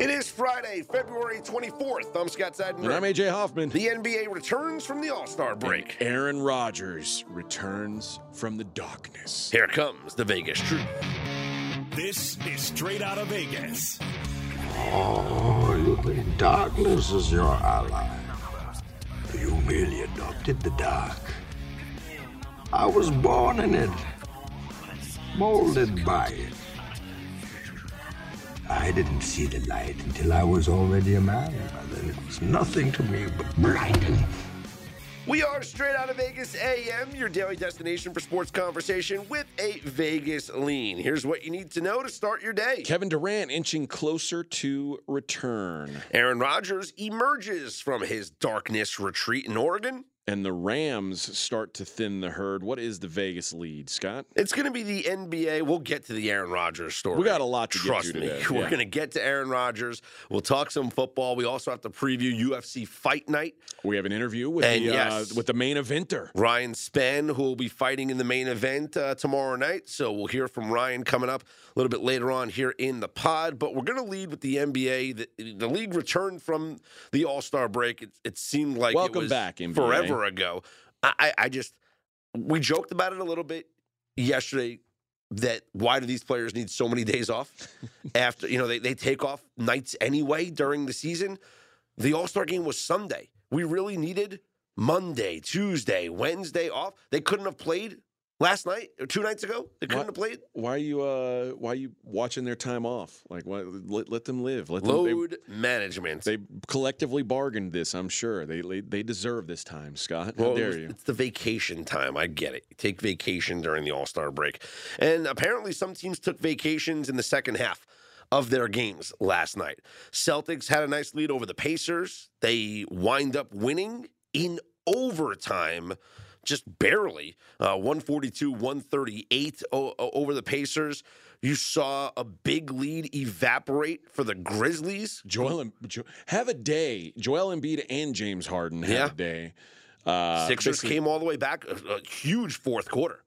It is Friday, February 24th. I'm Scott Seidenberg. And I'm AJ Hoffman. The NBA returns from the All Star break. Aaron Rodgers returns from the darkness. Here comes the Vegas Truth. This is straight out of Vegas. Oh, you think darkness is your ally? You merely adopted the dark. I was born in it, molded by it. I didn't see the light until I was already a man. And then it was nothing to me but blinding. We are straight out of Vegas AM, your daily destination for sports conversation with a Vegas lean. Here's what you need to know to start your day. Kevin Durant inching closer to return. Aaron Rodgers emerges from his darkness retreat in Oregon. And the Rams start to thin the herd. What is the Vegas lead, Scott? It's going to be the NBA. We'll get to the Aaron Rodgers story. We got a lot to Trust get to me. today. We're Yeah. going to get to Aaron Rodgers. We'll talk some football. We also have to preview UFC Fight Night. We have an interview with And the yes. uh, with the main eventer. Ryan Spann, who will be fighting in the main event uh, tomorrow night. So we'll hear from Ryan coming up a little bit later on here in the pod. But we're going to lead with the NBA. The, the league returned from the All Star break. It, it seemed like Welcome it was back, NBA. forever Mm-hmm. ago. I, I, just we joked about it a little bit yesterday. That why do these players need so many days off after you know they, they take off nights anyway during the season? The All Star game was Sunday. We really needed Monday, Tuesday, Wednesday off. They couldn't have played last night or two nights ago. They couldn't What? have played. Why are you uh why are you watching their time off? Like why, let, let them live. Let them, they- Load management. They, collectively bargained this, I'm sure. They they, deserve this time, Scott. How Well, dare it's- you? It's the vacation time. I get it. You take vacation during the All Star break. And apparently, some teams took vacations in the second half of their games last night. Celtics had a nice lead over the Pacers. They wind up winning in overtime. Just barely, uh, 142, 138 o- o- over the Pacers. You saw a big lead evaporate for the Grizzlies. Joel have a day. Joel Embiid and James Harden have Yeah. a day. Uh, Sixers came all the way back. A, a huge fourth quarter.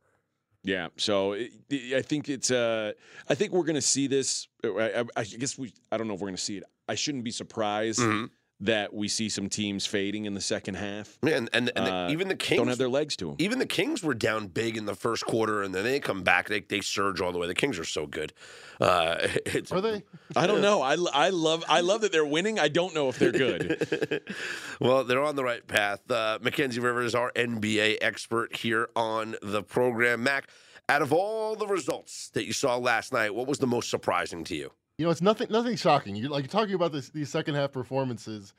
Yeah, so it, I think it's. Uh, I think we're going to see this. I, I, I guess we. I don't know if we're going to see it. I shouldn't be surprised Mhm. That we see some teams fading in the second half. Man, and, and the- Uh, even the Kings Don't have their legs to them. even the Kings were down big in the first quarter, and then they come back. They they surge all the way. The Kings are so good. Uh, it's, Are they? I don't know. I, I love. I love that they're winning. I don't know if they're good. well, they're on the right path. Uh, Mackenzie Rivers, our NBA expert here on the program. Mac, out of all the results that you saw last night, what was the most surprising to you? You know, it's nothing nothing shocking. You're like talking about this, these second half performances.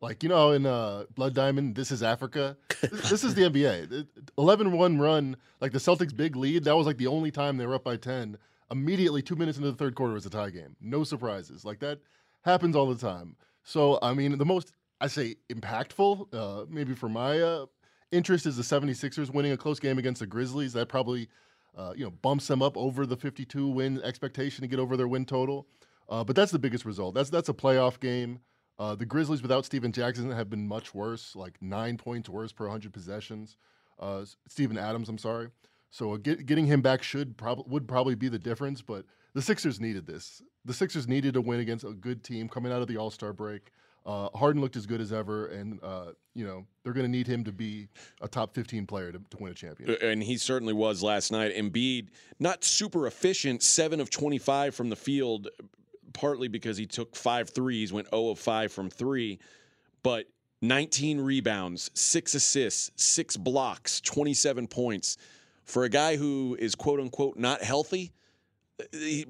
Like, you know, in uh, Blood Diamond, this is Africa. This, this is the NBA. The 11-1 run, like the Celtics' big lead, that was like the only time they were up by 10. Immediately, two minutes into the third quarter was a tie game. No surprises. Like that happens all the time. So, I mean, the most, I say, impactful, uh, maybe for my uh, interest, is the 76ers winning a close game against the Grizzlies. That probably, uh, you know, bumps them up over the 52 win expectation to get over their win total. Uh, but that's the biggest result. That's that's a playoff game. Uh, the Grizzlies without Steven Jackson have been much worse, like nine points worse per 100 possessions. Uh, Steven Adams, I'm sorry. So uh, get, getting him back should probably would probably be the difference. But the Sixers needed this. The Sixers needed a win against a good team coming out of the All Star break. Uh, Harden looked as good as ever, and uh, you know they're going to need him to be a top 15 player to, to win a championship. and he certainly was last night. Embiid, not super efficient, seven of 25 from the field, partly because he took five threes, went 0 of 5 from three, but 19 rebounds, six assists, six blocks, 27 points. For a guy who is quote unquote not healthy,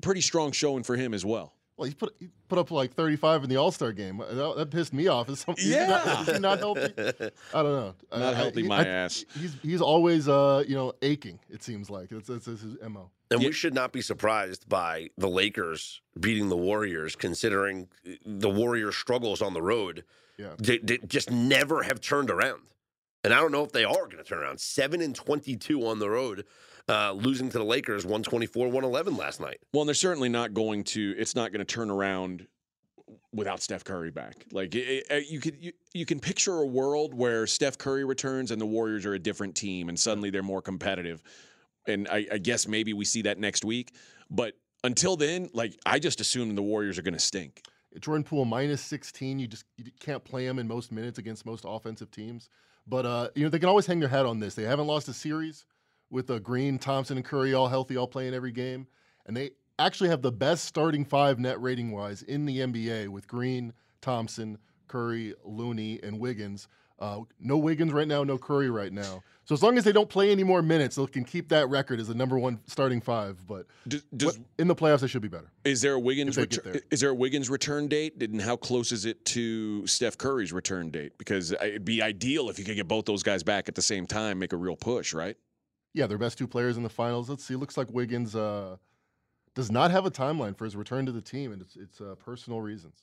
pretty strong showing for him as well. Well, he put he put up like 35 in the All Star game. That, that pissed me off. Is, some, is not, Yeah. is he not healthy? I don't know. Not I- I- healthy, he- my I- ass. He's he's always uh you know aching. It seems like that's that's, that's his mo. And Yeah. we should not be surprised by the Lakers beating the Warriors, considering the Warriors' struggles on the road. Yeah. They, they just never have turned around. And I don't know if they are going to turn around. 7 and 22 on the road, uh, losing to the Lakers 124 111 last night. Well, and they're certainly not going to. It's not going to turn around without Steph Curry back. Like it, it- you could, you, you can picture a world where Steph Curry returns and the Warriors are a different team, and suddenly they're more competitive. And I, I guess maybe we see that next week. But until then, like I just assume the Warriors are going to stink. Jordan Poole minus 16. You just you can't play him in most minutes against most offensive teams. But uh, you know they can always hang their hat on this. They haven't lost a series with uh, Green, Thompson, and Curry all healthy, all playing every game, and they actually have the best starting five net rating wise in the NBA with Green, Thompson, Curry, Looney, and Wiggins. Uh, no Wiggins right now, no Curry right now. So as long as they don't play any more minutes, they can keep that record as the number one starting five. But Does, does, in the playoffs, they should be better. is there a Wiggins retur- there. is there a Wiggins return date? And how close is it to Steph Curry's return date? Because it'd be ideal if you could get both those guys back at the same time, make a real push, right? Yeah, their best two players in the finals. Let's see. Looks like Wiggins uh, does not have a timeline for his return to the team, and it's it's uh, personal reasons.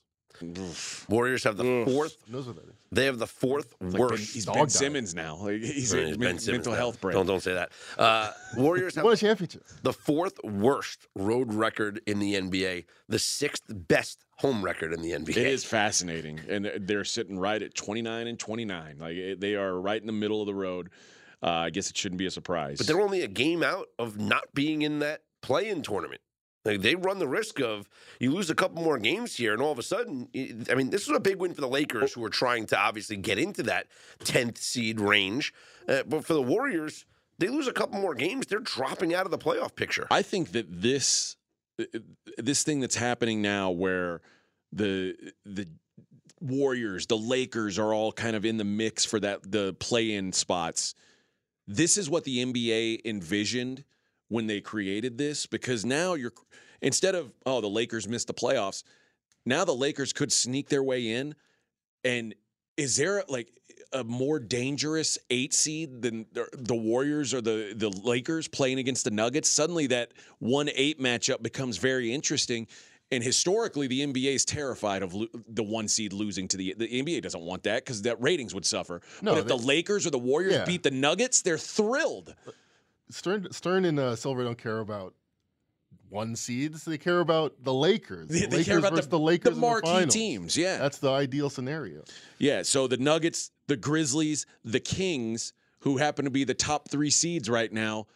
Warriors have the Ugh. fourth. Knows what that is? They have the fourth Like Ben- worst. he's Ben. Simmons now. Like, he's I a mean, men- Ben Simmons mental now. health break. Don't don't say that. Uh, Warriors have won a championship. the fourth worst road record in the NBA, the sixth best home record in the NBA. It is fascinating, and they're sitting right at 29 and 29. Like they are right in the middle of the road. Uh, I guess it shouldn't be a surprise. but they're only a game out of not being in that play-in tournament. Like they run the risk of you lose a couple more games here, and all of a sudden, I mean, this was a big win for the Lakers, who are trying to obviously get into that tenth seed range. Uh, but for the Warriors, they lose a couple more games, they're dropping out of the playoff picture. I think that this this thing that's happening now, where the the Warriors, the Lakers are all kind of in the mix for that the play-in spots. This is what the NBA envisioned when they created this because now you're instead of oh the Lakers missed the playoffs, now the Lakers could sneak their way in and is there like a more dangerous eight seed than the, Warriors or the the Lakers playing against the Nuggets? Suddenly, that one eight matchup becomes very interesting. And historically, the NBA is terrified of lo- the one seed losing to the the NBA doesn't want that because that ratings would suffer. No, but if the Lakers or the Warriors Yeah. beat the Nuggets, they're thrilled. Stern, Stern and uh, Silver don't care about one seeds. They care about the Lakers. They, The they Lakers care about versus the, the Lakers the marquee finals. teams. Yeah, That's the ideal scenario. Yeah, so the Nuggets, the Grizzlies, the Kings, who happen to be the top three seeds right now,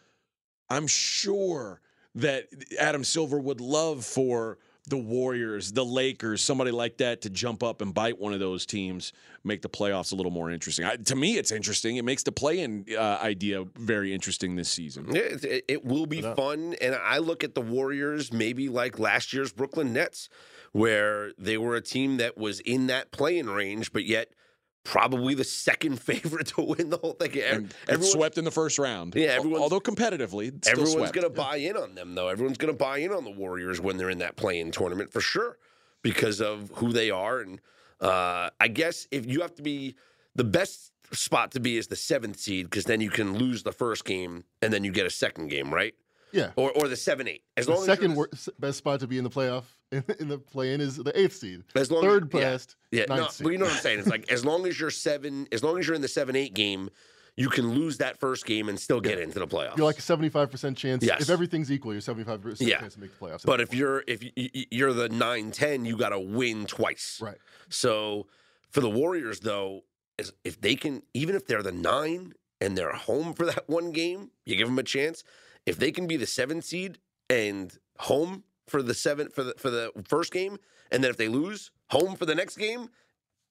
I'm sure that Adam Silver would love for the Warriors, the Lakers, somebody like that to jump up and bite one of those teams, make the playoffs a little more interesting. I, to me, it's interesting. It makes the play-in uh, idea very interesting this season. Yeah, it, it- it will be fun. And I look at the Warriors maybe like last year's Brooklyn Nets, where they were a team that was in that playing range, but yet probably the second favorite to win the whole thing. And everyone- swept in the first round. Yeah, everyone's- although competitively, still Everyone's going to buy in on them, though. Everyone's going to buy in on the Warriors when they're in that play-in tournament for sure, because of who they are. And uh, I guess if you have to be the best spot to be is the seventh seed, because then you can lose the first game and then you get a second game, right? Yeah. Or or the seven eight. As The long as second the- wor- best spot to be in the playoff in, in the play-in is the eighth seed. As long Third as, yeah, best, Yeah, ninth no, but you know what I'm saying. It's like as long as you're seven, as long as you're in the seven eight game, you can lose that first game and still get into the playoffs. You're like a 75% chance. Yes. If everything's equal, you're 75% Yeah. chance to make the playoffs. but if you're if you're the 9-10, you got to win twice. right. So for the Warriors, though, is if they can, even if they're the nine and they're home for that one game, you give them a chance. If they can be the seven seed and home for the seven for the for the first game, and then if they lose, home for the next game,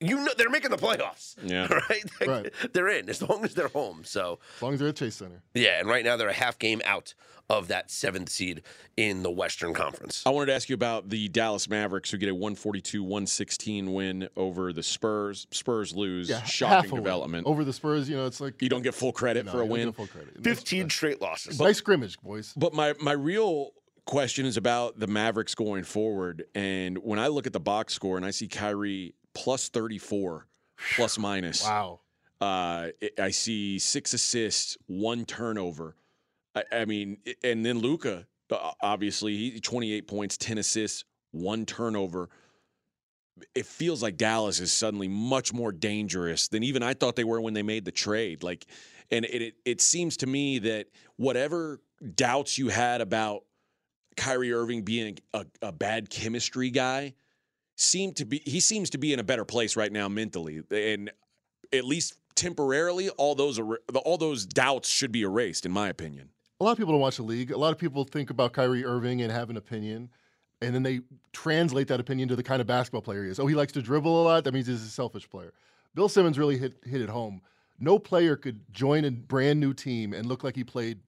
you know they're making the playoffs. Yeah. right. Right. they're in as long as they're home. So As long as they're at Chase Center. yeah, and right now they're a half game out of that seventh seed in the Western Conference. I wanted to ask you about the Dallas Mavericks who get a 142-116 win over the Spurs. Spurs lose. Yeah, Shocking a win. development. Over the Spurs, you know, it's like you don't get full credit no, for a win. full credit. Nice- Fifteen straight losses. nice scrimmage, boys. But my my real question is about the Mavericks going forward. And when I look at the box score and I see Kyrie plus 34, plus minus. Wow. Uh, I- see six assists, one turnover. I, I mean, and then Luka, obviously, he 28 points, 10 assists, one turnover. It feels like Dallas is suddenly much more dangerous than even I thought they were when they made the trade. Like, and it it, it seems to me that whatever doubts you had about Kyrie Irving being a, a bad chemistry guy seem to be he seems to be in a better place right now mentally and at least temporarily all those all those doubts should be erased in my opinion A lot of people don't watch the league. A lot of people think about Kyrie Irving and have an opinion. and then they translate that opinion to the kind of basketball player he is. Oh, he likes to dribble a lot. That means he's a selfish player. Bill Simmons really hit hit it home. No player could join a brand new team and look like he played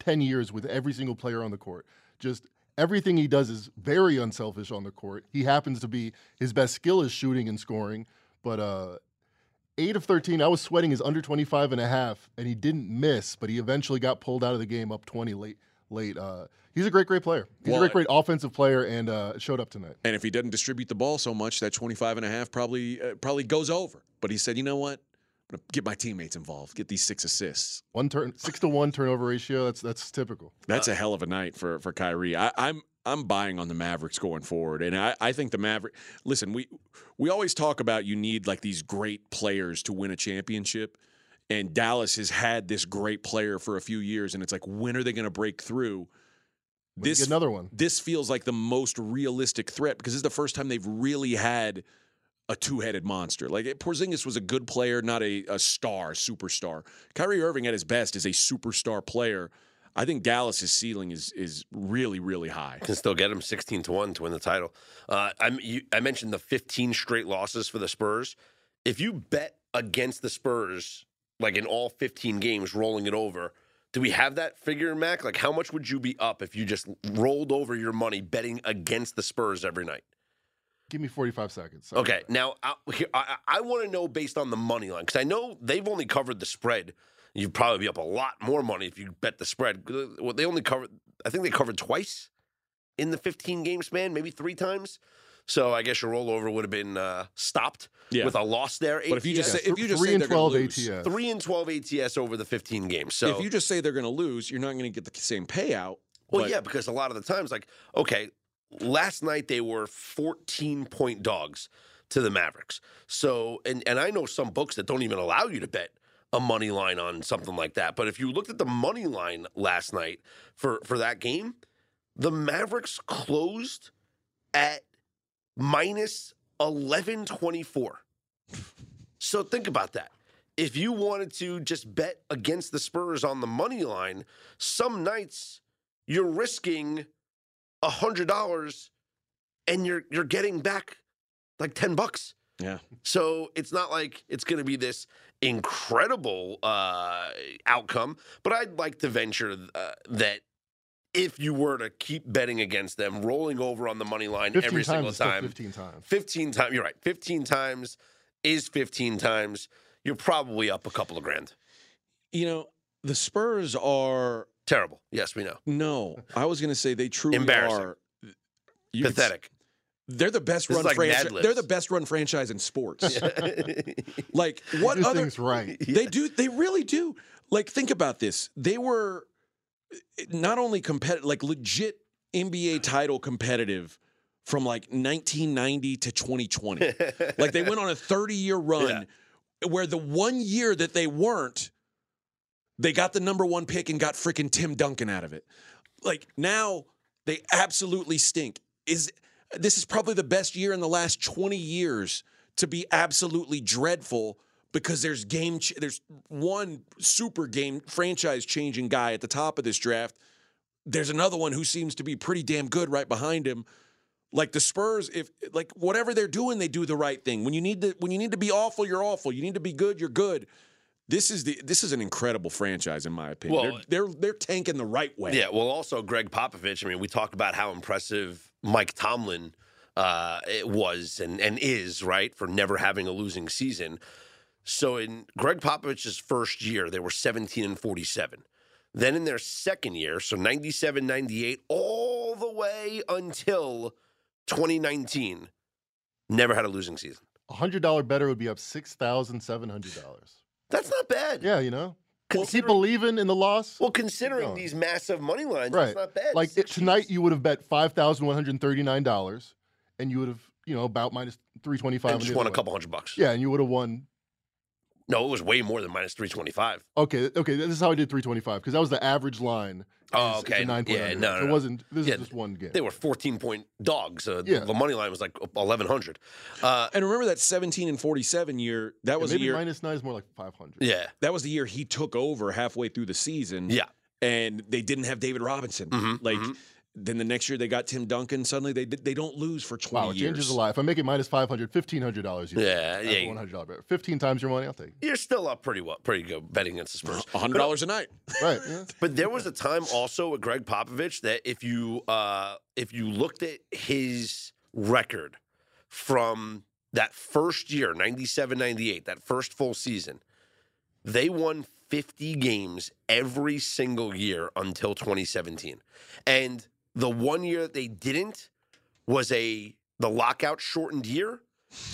10 years with every single player on the court. Just everything he does is very unselfish on the court. He happens to be his best skill is shooting and scoring, but uh 8 of 13, I was sweating his under 25 and a half and he didn't miss, but he eventually got pulled out of the game up 20 late late. Uh he's a great great player. He's Well, a great great offensive player and uh showed up tonight. And if he doesn't distribute the ball so much, that 25 and a half probably uh, probably goes over. But he said, you know what? I'm going to get my teammates involved, get these six assists. One turn 6 to 1 turnover ratio, that's that's typical. That's a uh, hell of a night for for Kyrie. I, I'm I'm buying on the Mavericks going forward, and I, I think the Maverick. Listen, we we always talk about you need like these great players to win a championship, and Dallas has had this great player for a few years, and it's like when are they going to break through? When This another one. this feels like the most realistic threat because this is the first time they've really had a two-headed monster. Like Porzingis was a good player, not a, a star, superstar. Kyrie Irving at his best is a superstar player. I think Dallas's ceiling is is really really high. can still get him 16 to 1 to win the title. Uh, I mentioned the 15 straight losses for the Spurs. If you bet against the Spurs, like in all 15 games, rolling it over, do we have that figure, Mac? Like, how much would you be up if you just rolled over your money betting against the Spurs every night? Give me 45 seconds. Sorry. Okay, now I, here- I, I want to know based on the money line because I know they've only covered the spread. You'd probably be up a lot more money if you bet the spread. Well, they only covered, I think they covered twice in the 15 game span, maybe three times. So I guess your rollover would have been uh, stopped Yeah. with a loss there. But if you just say, if you just 3 say and they're 12 lose, ATS. three and 12 ATS over the 15 games. So if you just say they're going to lose, you're not going to get the same payout. Well, but- yeah, because a lot of the times, like, okay, last night they were 14 point dogs to the Mavericks. So, and, and I know some books that don't even allow you to bet a money line on something like that. But if you looked at the money line last night for, for that game, the Mavericks closed at minus 1124. So think about that. If you wanted to just bet against the Spurs on the money line, some nights you're risking a hundred dollars and you're you're getting back like 10 bucks. Yeah. So it's not like it's going to be this incredible uh, outcome, but I'd like to venture uh, that if you were to keep betting against them, rolling over on the money line every single time, 15 times. 15 times, you're right, 15 times is 15 times, you're probably up a couple of grand. You know, the Spurs are Terrible. Yes, we know. no. I was going to say they truly Embarrassing. are. you could Pathetic. They're the best This run like franchise. They're the best run franchise in sports. like what other things right. They do. They really do. Like, think about this. They were eh, not only competitive, like legit NBA title competitive from like 1990 to 2020. like, they went on a 30 year run where the one year that they weren't, they got the number one pick and got freaking Tim Duncan out of it. Like, now they absolutely stink. Is this is probably the best year in the last 20 years to be absolutely dreadful because there's game ch- there's one super game franchise changing guy at the top of this draft. There's another one who seems to be pretty damn good right behind him. Like the Spurs, if like whatever they're doing, they do the right thing. When you need to when you need to be awful, you're awful. You need to be good, you're good. This is the this is an incredible franchise in my opinion. Well, they're, they're, they're tanking the right way. Yeah. Well, also Gregg Popovich. I mean, we talked about how impressive Mike Tomlin uh, it was and and is right for never having a losing season. So in Gregg Popovich's first year, they were 17 and 47. Then in their second year, so 97, 98, all the way until 2019, never had a losing season. $100 better would be up $6,700. That's not bad. Yeah, you know, keep Considering- believing in the loss. Well, considering these massive money lines, right, it's not bad. like it, tonight, you would have bet five thousand one hundred thirty nine dollars, and you would have, you know, about minus three twenty five. and just won a couple hundred bucks. Yeah, and you would have won. No, it was way more than minus 325. Okay, okay, this is how I did three twenty five because that was the average line. Oh, is- is a okay. nine point Yeah, under. no, So no, it wasn't. This Yeah, is just one game. They were 14 point dogs. Uh, Yeah. The money line was like 1100. Uh, And remember that 17 and 47 year, that Yeah, was a maybe year minus nine is more like five hundred. yeah. that was the year he took over halfway through the season. Yeah. And they didn't have David Robinson. Mhm, Like mhm. Then the next year they got Tim Duncan. Suddenly they they don't lose for twenty Wow, it years. changes a lot. If I make it minus 500, $1,500. Yeah, yeah, One hundred dollar bet. Fifteen times your money, I'll take. it. You're still up pretty well, pretty good betting against the Spurs. hundred dollars a night. Right. Yeah. But there was a time also with Gregg Popovich that if you uh, if you looked at his record from that first year, 97 98, that first full season, they won 50 games every single year until 2017. And the one year that they didn't was a the lockout shortened year.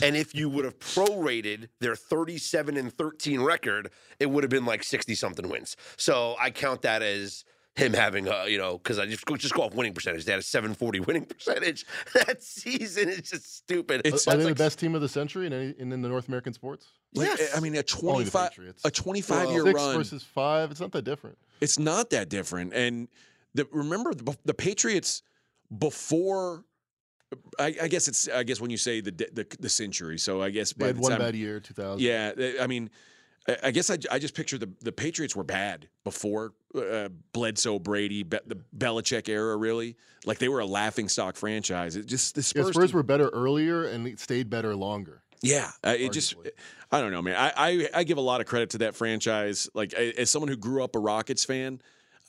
And if you would have prorated their 37 and 13 record, it would have been like 60 something wins. So I count that as him having a, you know, because I just go, just go off winning percentage. They had a 740 winning percentage that season. It's just stupid. It's- Are That's they like- the best team of the century in, any, in, in the North American sports? Like, Yes. I mean, a Only twenty the five Patriots. a twenty five year Six run. versus five. It's not that different. It's not that different. And the, remember the, the Patriots before. I, I guess it's. I guess when you say the the, the century. So I guess They had the one time, bad year, 2000. Yeah, I mean, I- guess I, I just picture the the Patriots were bad before uh, Bledsoe, Brady, Be- the Belichick era. Really, like they were a laughing stock franchise. It just the Yeah, Spurs. Spurs were better earlier and stayed better longer. yeah, uh, it just. I don't know, man. I, I I give a lot of credit to that franchise. Like as someone who grew up a Rockets fan,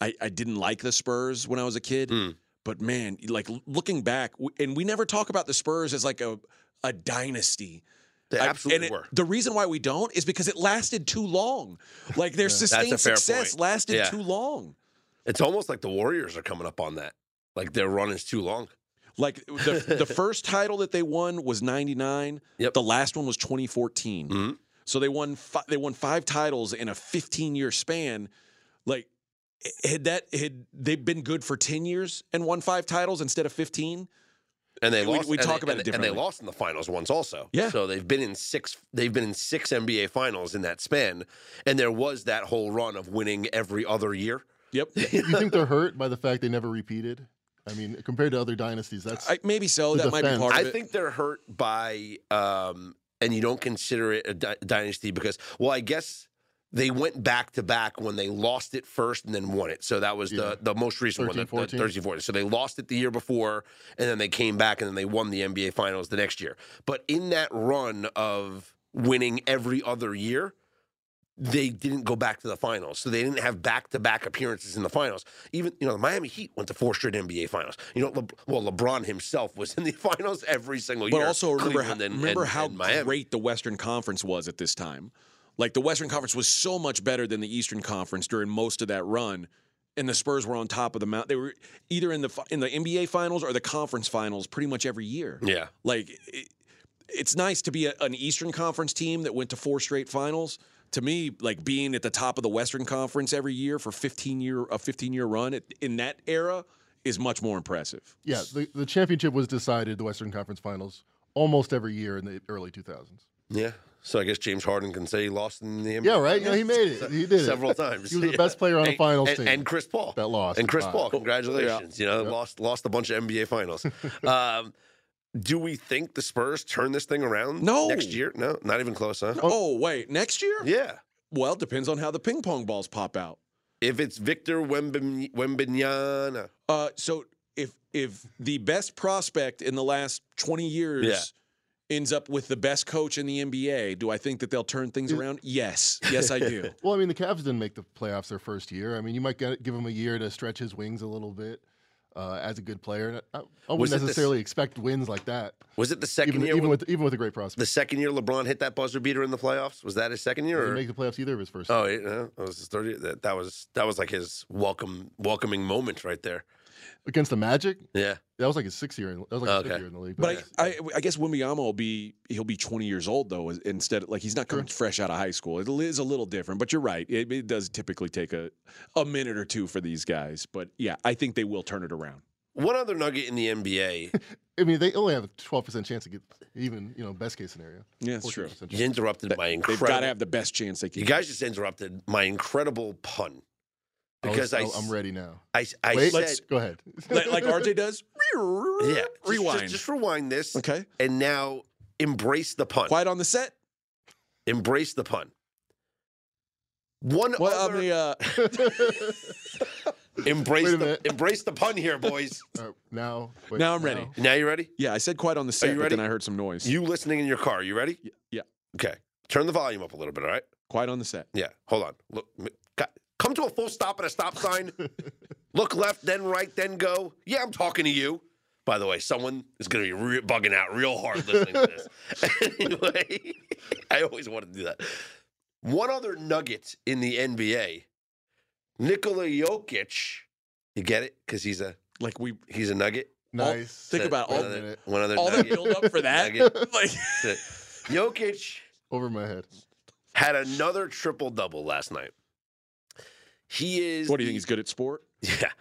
I, I didn't like the Spurs when I was a kid. Hmm. But man, like looking back, and we never talk about the Spurs as like a a dynasty. They I- absolutely and it- were. The reason why we don't is because it lasted too long. Like their sustained success point. lasted Yeah. too long. It's almost like the Warriors are coming up on that. Like their run is too long. Like the the first title that they won was 99. Yep. The last one was 2014. Mhm. So they won fi- they won 5 titles in a 15-year span. Like had that had they been good for 10 years and won 5 titles instead of 15? And they We- lost. we talk they, about and it they- And they lost in the finals once also. Yeah. So they've been in six. They've been in six NBA finals in that span, and there was that whole run of winning every other year. Yep. you think they're hurt by the fact they never repeated? I mean, compared to other dynasties, that's I, maybe so. The That might be part of I think they're hurt by, um, and you don't consider it a dy- dynasty because, well, I guess they went back to back when they lost it first and then won it. So that was Yeah. the the most recent 13, one, the, the 14. 13 14. So they lost it the year before, and then they came back and then they won the NBA Finals the next year. But in that run of winning every other year, they didn't go back to the finals. So they didn't have back to back appearances in the finals. Even, you know, the Miami Heat went to four straight NBA finals. You know, Le- well, LeBron himself was in the finals every single But year. But also remember how, and- remember and- how and great the Western Conference was at this time. Like the Western Conference was so much better than the Eastern Conference during most of that run, and the Spurs were on top of the mount. They were either in the in the NBA Finals or the Conference Finals pretty much every year. Yeah. Like it, it's nice to be a, an Eastern Conference team that went to four straight finals. To me, like being at the top of the Western Conference every year for 15 year a 15 year run at, in that era is much more impressive. yeah. The, the championship was decided the Western Conference Finals almost every year in the early 2000s. Yeah. So I guess James Harden can say he lost in the NBA. Yeah, right. You know, he made it. He did it several times. He was the best player on the And- finals and, team. and Chris Paul That lost And Chris five. Paul, congratulations. You know, Yep. lost lost a bunch of NBA finals. um, do we think the Spurs turn this thing around No. next year? No, not even close, huh? Oh, wait, next year? Yeah. Well, depends on how the ping pong balls pop out. If it's Victor Wembany- Wembanyama, Uh, so if if the best prospect in the last twenty years Yeah. Ends up with the best coach in the NBA, do I think that they'll turn things around? Yes, yes, I do. Well, I mean, the Cavs didn't make the playoffs their first year. I mean, you might get, give him a year to stretch his wings a little bit uh, as a good player. I, I wouldn't it this- necessarily expect wins like that, was it the second even, year? even when- with even with a great prospect. the second year LeBron hit that buzzer beater in the playoffs? Was that his second He year? didn't Or? make the playoffs either of his first. Oh, year. yeah, no, that was his third year. That, that was that was like his welcome welcoming moment right there. against the Magic, Yeah. That was like his sixth year. In, that was like his Okay. fifth year in the league. But I, I, I guess Wembanyama will be he'll be 20 years old though instead like he's not coming Sure. fresh out of high school. It is a little different, but you're right. It, it does typically take a a minute or two for these guys. But yeah, I think they will turn it around. One other nugget in the NBA. I mean, they only have a twelve percent chance to get even you know best case scenario. Yeah, that's true. chance. you interrupted my incredible. They've got to have the best chance they can. You guys just interrupted my incredible pun because I, Oh, I'm ready now. I, I Wait, said, let's- go ahead. like, like RJ does. yeah, rewind. Just, just rewind this, okay, and now embrace the pun. quiet on the set. Embrace the pun. One Well, other, I mean, uh, Embrace the embrace the pun here, boys. All right, now, wait, Now I'm ready. now you ready? Yeah, I said quiet on the set, you but ready? then I heard some noise. You listening in your car? You ready? yeah, Okay. Turn the volume up a little bit. All right. quiet on the set. Yeah. Hold on. Look. M- ca- Come to a full stop at a stop sign. Look left, then right, then go. Yeah, I'm talking to you. By the way, someone is going to be re- bugging out real hard listening to this. anyway, I always wanted to do that. One other nugget in the NBA: Nikola Jokic. You get it? Because he's a Like we he's a nugget. Nice. think about one all- other, one other all that nugget. build up for that. Nugget. like Jokic Over my head. had another triple double last night. He is. what do you the- think he's good at sport? Yeah.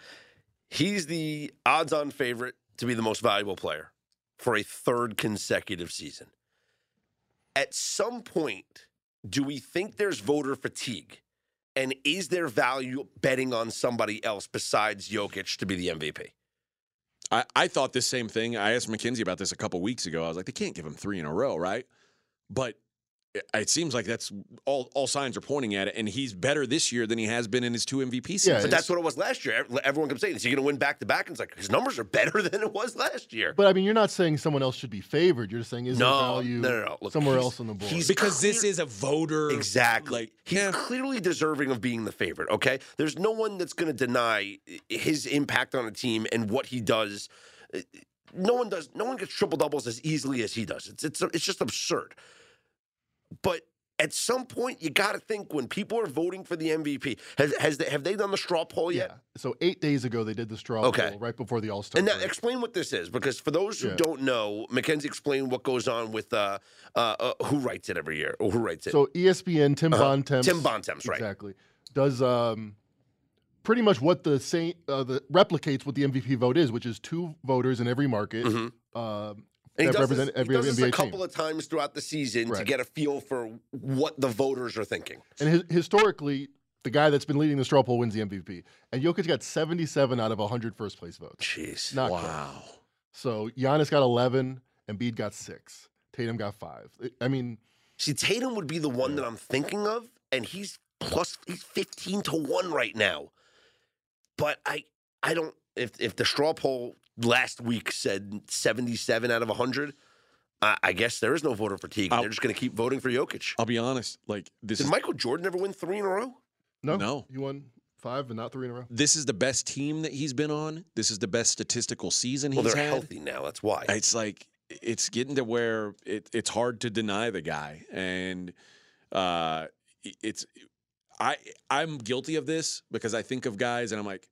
He's the odds on favorite to be the most valuable player for a third consecutive season. At some point, do we think there's voter fatigue? And is there value betting on somebody else besides Jokic to be the MVP? I, I thought this same thing. I asked Mackenzie about this a couple weeks ago. I was like, they can't give him three in a row, right? But it, it seems like that's all. All signs are pointing at it, and he's better this year than he has been in his two MVP seasons. Yeah, But that's what it was last year. Everyone kept saying, is he going to win back to back? And it's like, his numbers are better than it was last year. But I mean, you're not saying someone else should be favored. You're just saying is there No, value no, no, no. Look, somewhere else on the board. he's- because this is a voter. Exactly. Like He's yeah. clearly deserving of being the favorite, okay? There's no one that's going to deny his impact on a team and what he does. Uh, no one does no one gets triple doubles as easily as he does. It's it's it's just absurd. But at some point you got to think when people are voting for the MVP, has has they, have they done the straw poll yet? yeah. So eight days ago they did the straw Okay. poll right before the All Star. And now explain what this is, because for those who Yeah. don't know, Mackenzie explained what goes on with uh, uh, uh, who writes it every year or who writes it. So ESPN Tim Uh-huh. Bontemps. Tim Bontemps, right? Exactly. Does um pretty much what the same uh, the replicates what the MVP vote is, which is two voters in every market. Mhm. And he that does, represent he every does this NBA a couple team. of times throughout the season to get a feel for what the voters are thinking. and hi- historically, the guy that's been leading the straw poll wins the MVP. And Jokic got 77 out of 100 first place votes. Jeez. Not close. Wow. So Giannis got 11, Embiid got six, Tatum got five. I- mean, See, Tatum would be the one that I'm thinking of, and he's plus he's 15 to 1 right now. But I I don't if if the straw poll last week said 77 out of 100, I, I guess there is no voter fatigue. I'll- They're just going to keep voting for Jokic. I'll be honest. Like this Did is Michael Jordan ever win 3 in a row? no, No. he won five and not three in a row. this is the best team that he's been on. This is the best statistical season Well, he's they're had. healthy now. That's why. It's like it's getting to where it, it's hard to deny the guy, and uh, it's I I'm guilty of this because I think of guys and I'm like,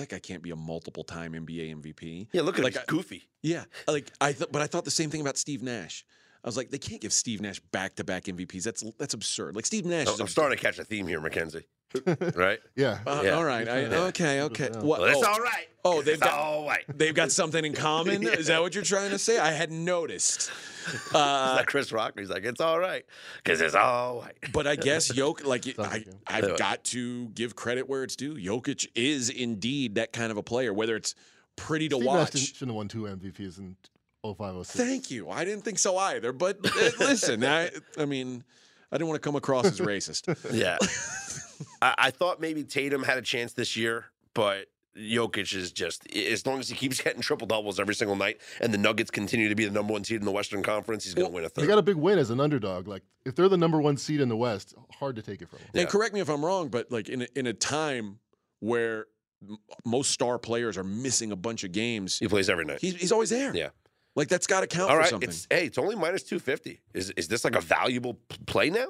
that guy can't be a multiple time NBA MVP. yeah, look at like him. He's goofy. Yeah, like I th- but I thought the same thing about Steve Nash. I was like, they can't give Steve Nash back to back MVPs. That's that's absurd. Like Steve Nash. Oh, is I'm starting to catch a theme here, Mackenzie. Right? Yeah. Uh, Yeah. All right. I, Okay. Okay. Yeah. What? Well, it's oh, all right. oh, they've It's got- all right. They've got something in common. Is that what you're trying to say? I hadn't noticed. Is Uh, that Chris Rock? He's like, it's all right. Because it's all right. but I guess Jokic, like I, I've Yeah. got to give credit where it's due. Jokic is indeed that kind of a player. Whether it's pretty to Steve Nash watch. didn't- shouldn't have won two MVPs in 0506. Thank you. I didn't think so either. But uh, listen, I, I mean, I didn't want to come across as racist. Yeah. I, I thought maybe Tatum had a chance this year, but Jokic is just as long as he keeps getting triple doubles every single night, and the Nuggets continue to be the number one seed in the Western Conference, he's going to win a third. They got a big win as an underdog. Like if they're the number one seed in the West, hard to take it from them. Yeah. And correct me if I'm wrong, but like in a, in a time where m- most star players are missing a bunch of games, he plays every night. he's, he's always there. Yeah. Like that's got to count All for something. it's hey, it's only minus two fifty. Is is this like a valuable play now?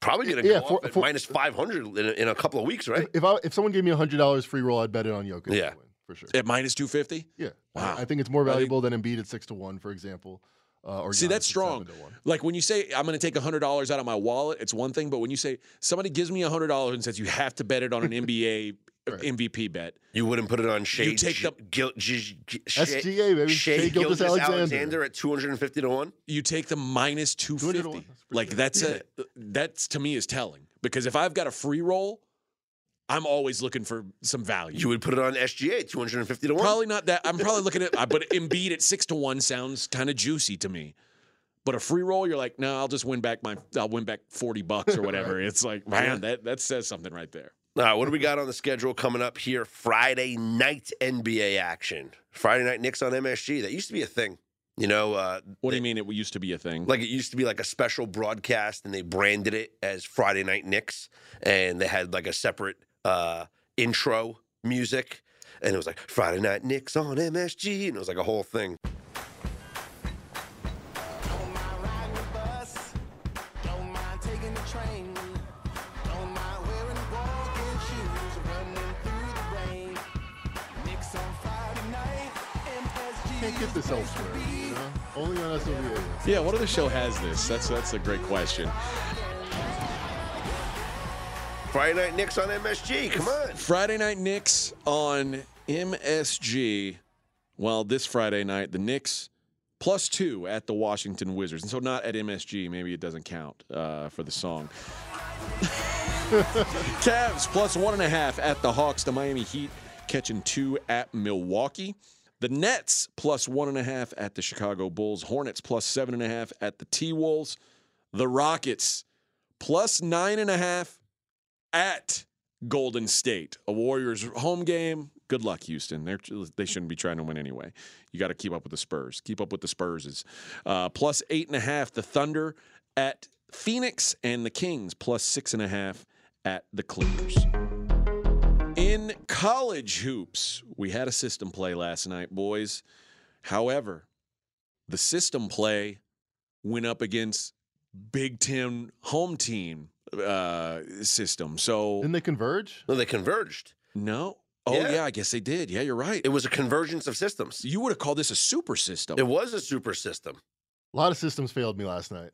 Probably going to Yeah, go for- up at for- minus five hundred in, a- in a couple of weeks, right? If, if I if someone gave me hundred dollars free roll, I'd bet it on Jokic. Yeah. win, for sure. At minus 250? Yeah, I- Wow. I, think it's more I think- valuable than Embiid at six to one, for example. Uh, or See, Giannis that's strong. seven to one. Like when you say I'm going to take $100 out of my wallet, it's one thing. But when you say somebody gives me $100 and says you have to bet it on an NBA Right. MVP bet, You wouldn't put it on Shai. You take G- the- Gil- G- G- SGA, baby. Shai Shai Gilgeous Gilgeous-Alexander. Alexander at two hundred and fifty to one. you take the minus 250. 200. That's pretty Like good. that's a that's to me is telling because if I've got a free roll, I'm always looking for some value. You would put it on SGA two hundred and fifty to one. Probably not that. I'm probably looking at, but Embiid at six to one sounds kind of juicy to me. But a free roll, you're like, no, I'll just win back my, I'll win back forty bucks or whatever. It's like, man, that that says something right there. All right, what do we got on the schedule coming up here? Friday night NBA action. Friday night Knicks on MSG. That used to be a thing. You know, uh, What do you mean it used to be a thing? Like it used to be like a special broadcast, and they branded it as Friday Night Knicks, and they had like a separate uh, intro music, and it was like Friday Night Knicks on MSG, and it was like a whole thing. Get this elsewhere. You know? Only on SOVA. yeah, what other show has this? That's that's a great question. Friday Night Knicks on MSG. Come on. Friday night Knicks on MSG. Well, this Friday night, the Knicks plus two at the Washington Wizards. And so not at MSG. Maybe it doesn't count uh, for the song. Cavs plus one and a half at the Hawks. The Miami Heat catching two at Milwaukee. The Nets plus one and a half at the Chicago Bulls. Hornets plus seven and a half at the T Wolves. The Rockets plus nine and a half at Golden State, a Warriors home game. Good luck, Houston. They're, they shouldn't be trying to win anyway. You got to keep up with the Spurs. Keep up with the Spurs. Uh, plus eight and a half, the Thunder at Phoenix, and the Kings plus six and a half at the Clippers. In college hoops, we had a system play last night, boys. However, the system play went up against Big Ten home team uh, system. So Didn't they converge? No, they converged. no. Oh Yeah. yeah. I guess they did. Yeah, you're right. It was a convergence of systems. you would have called this a super system. It was a super system. A lot of systems failed me last night.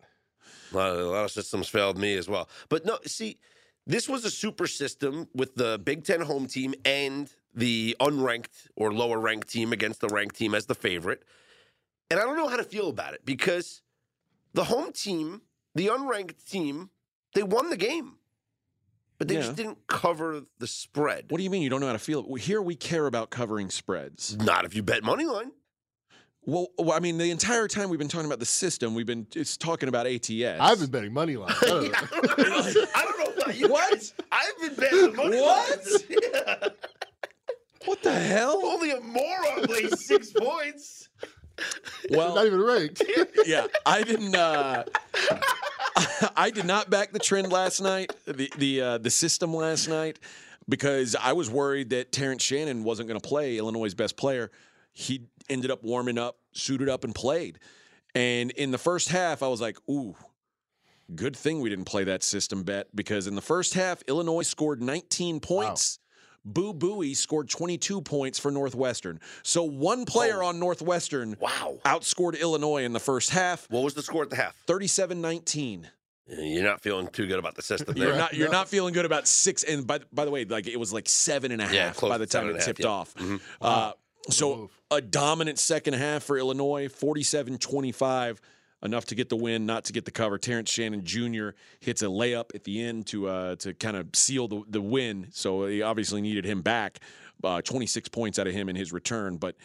A lot, of, a lot of systems failed me as well. But no, see, this was a super system with the Big Ten home team and the unranked or lower ranked team against the ranked team as the favorite. And I don't know how to feel about it because the home team, the unranked team, they won the game, but they Yeah. just didn't cover the spread. what do you mean you don't know how to feel? Here we care about covering spreads. Not if you bet money line. Well, well, I mean, the entire time we've been talking about the system, we've been it's talking about ATS. I've been betting money line. I don't know. I don't know about you. What? guys. I've been betting money What? lines. Yeah. what the hell? Only a moron lays six points. Well, Not even ranked. yeah, I didn't. Uh, I did not back the trend last night, the the uh, the system last night, because I was worried that Terrence Shannon wasn't going to play Illinois' best player. He ended up warming up, suited up, and played. And in the first half, I was like, "Ooh, good thing we didn't play that system bet because in the first half, Illinois scored 19 points." Boo Buie scored 22 points for Northwestern. So one player on Northwestern Wow. outscored Illinois in the first half, What was the score at the half? 37-19. You're not feeling too good about the system You're not you're no. not feeling good about six and by by the way, like it was like seven and a half Yeah, by the time it and a half, tipped yeah. off. Mhm. Uh, so move. a dominant second half for Illinois, 47-25, enough to get the win, not to get the cover. Terrence Shannon Jr. hits a layup at the end to uh, to kind of seal the, the win. So he obviously needed him back. Uh, 26 points out of him in his return, but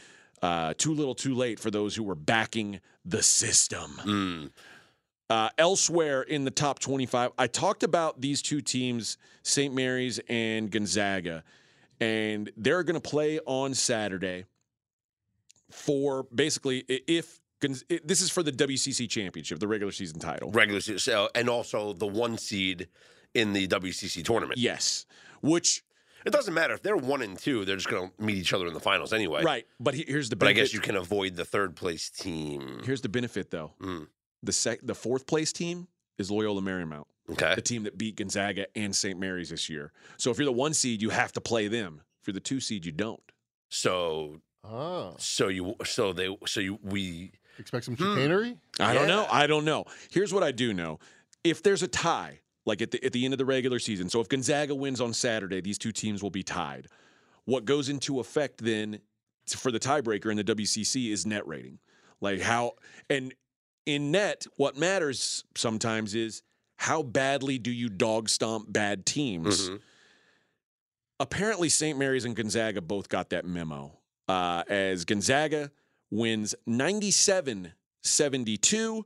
uh, too little, too late for those who were backing the system. Mm. Uh, elsewhere in the top 25, I talked about these two teams, St. Mary's and Gonzaga, and they're going to play on Saturday for basically if this is for the WCC championship, the regular season title. Regular season, so, and also the one seed in the WCC tournament. Yes, which It doesn't matter if they're one and two; they're just going to meet each other in the finals anyway. right, but here's the But I guess you can avoid the third place team. here's the benefit though. Mm. The sec- the fourth place team is Loyola Marymount. Okay. the team that beat Gonzaga and St. Mary's this year. So if you're the one seed, you have to play them. If you're the two seed, you don't. So, Oh, so you, so they, so you, we. expect some Hmm. chicanery? I don't know. I don't know. Here's what I do know. If there's a tie, like at the, at the end of the regular season, so if Gonzaga wins on Saturday, these two teams will be tied. What goes into effect then for the tiebreaker in the WCC is net rating. Like how, and in net, what matters sometimes is how badly do you dog stomp bad teams? Mhm. apparently St. Mary's and Gonzaga both got that memo. Uh, as Gonzaga wins 97 72,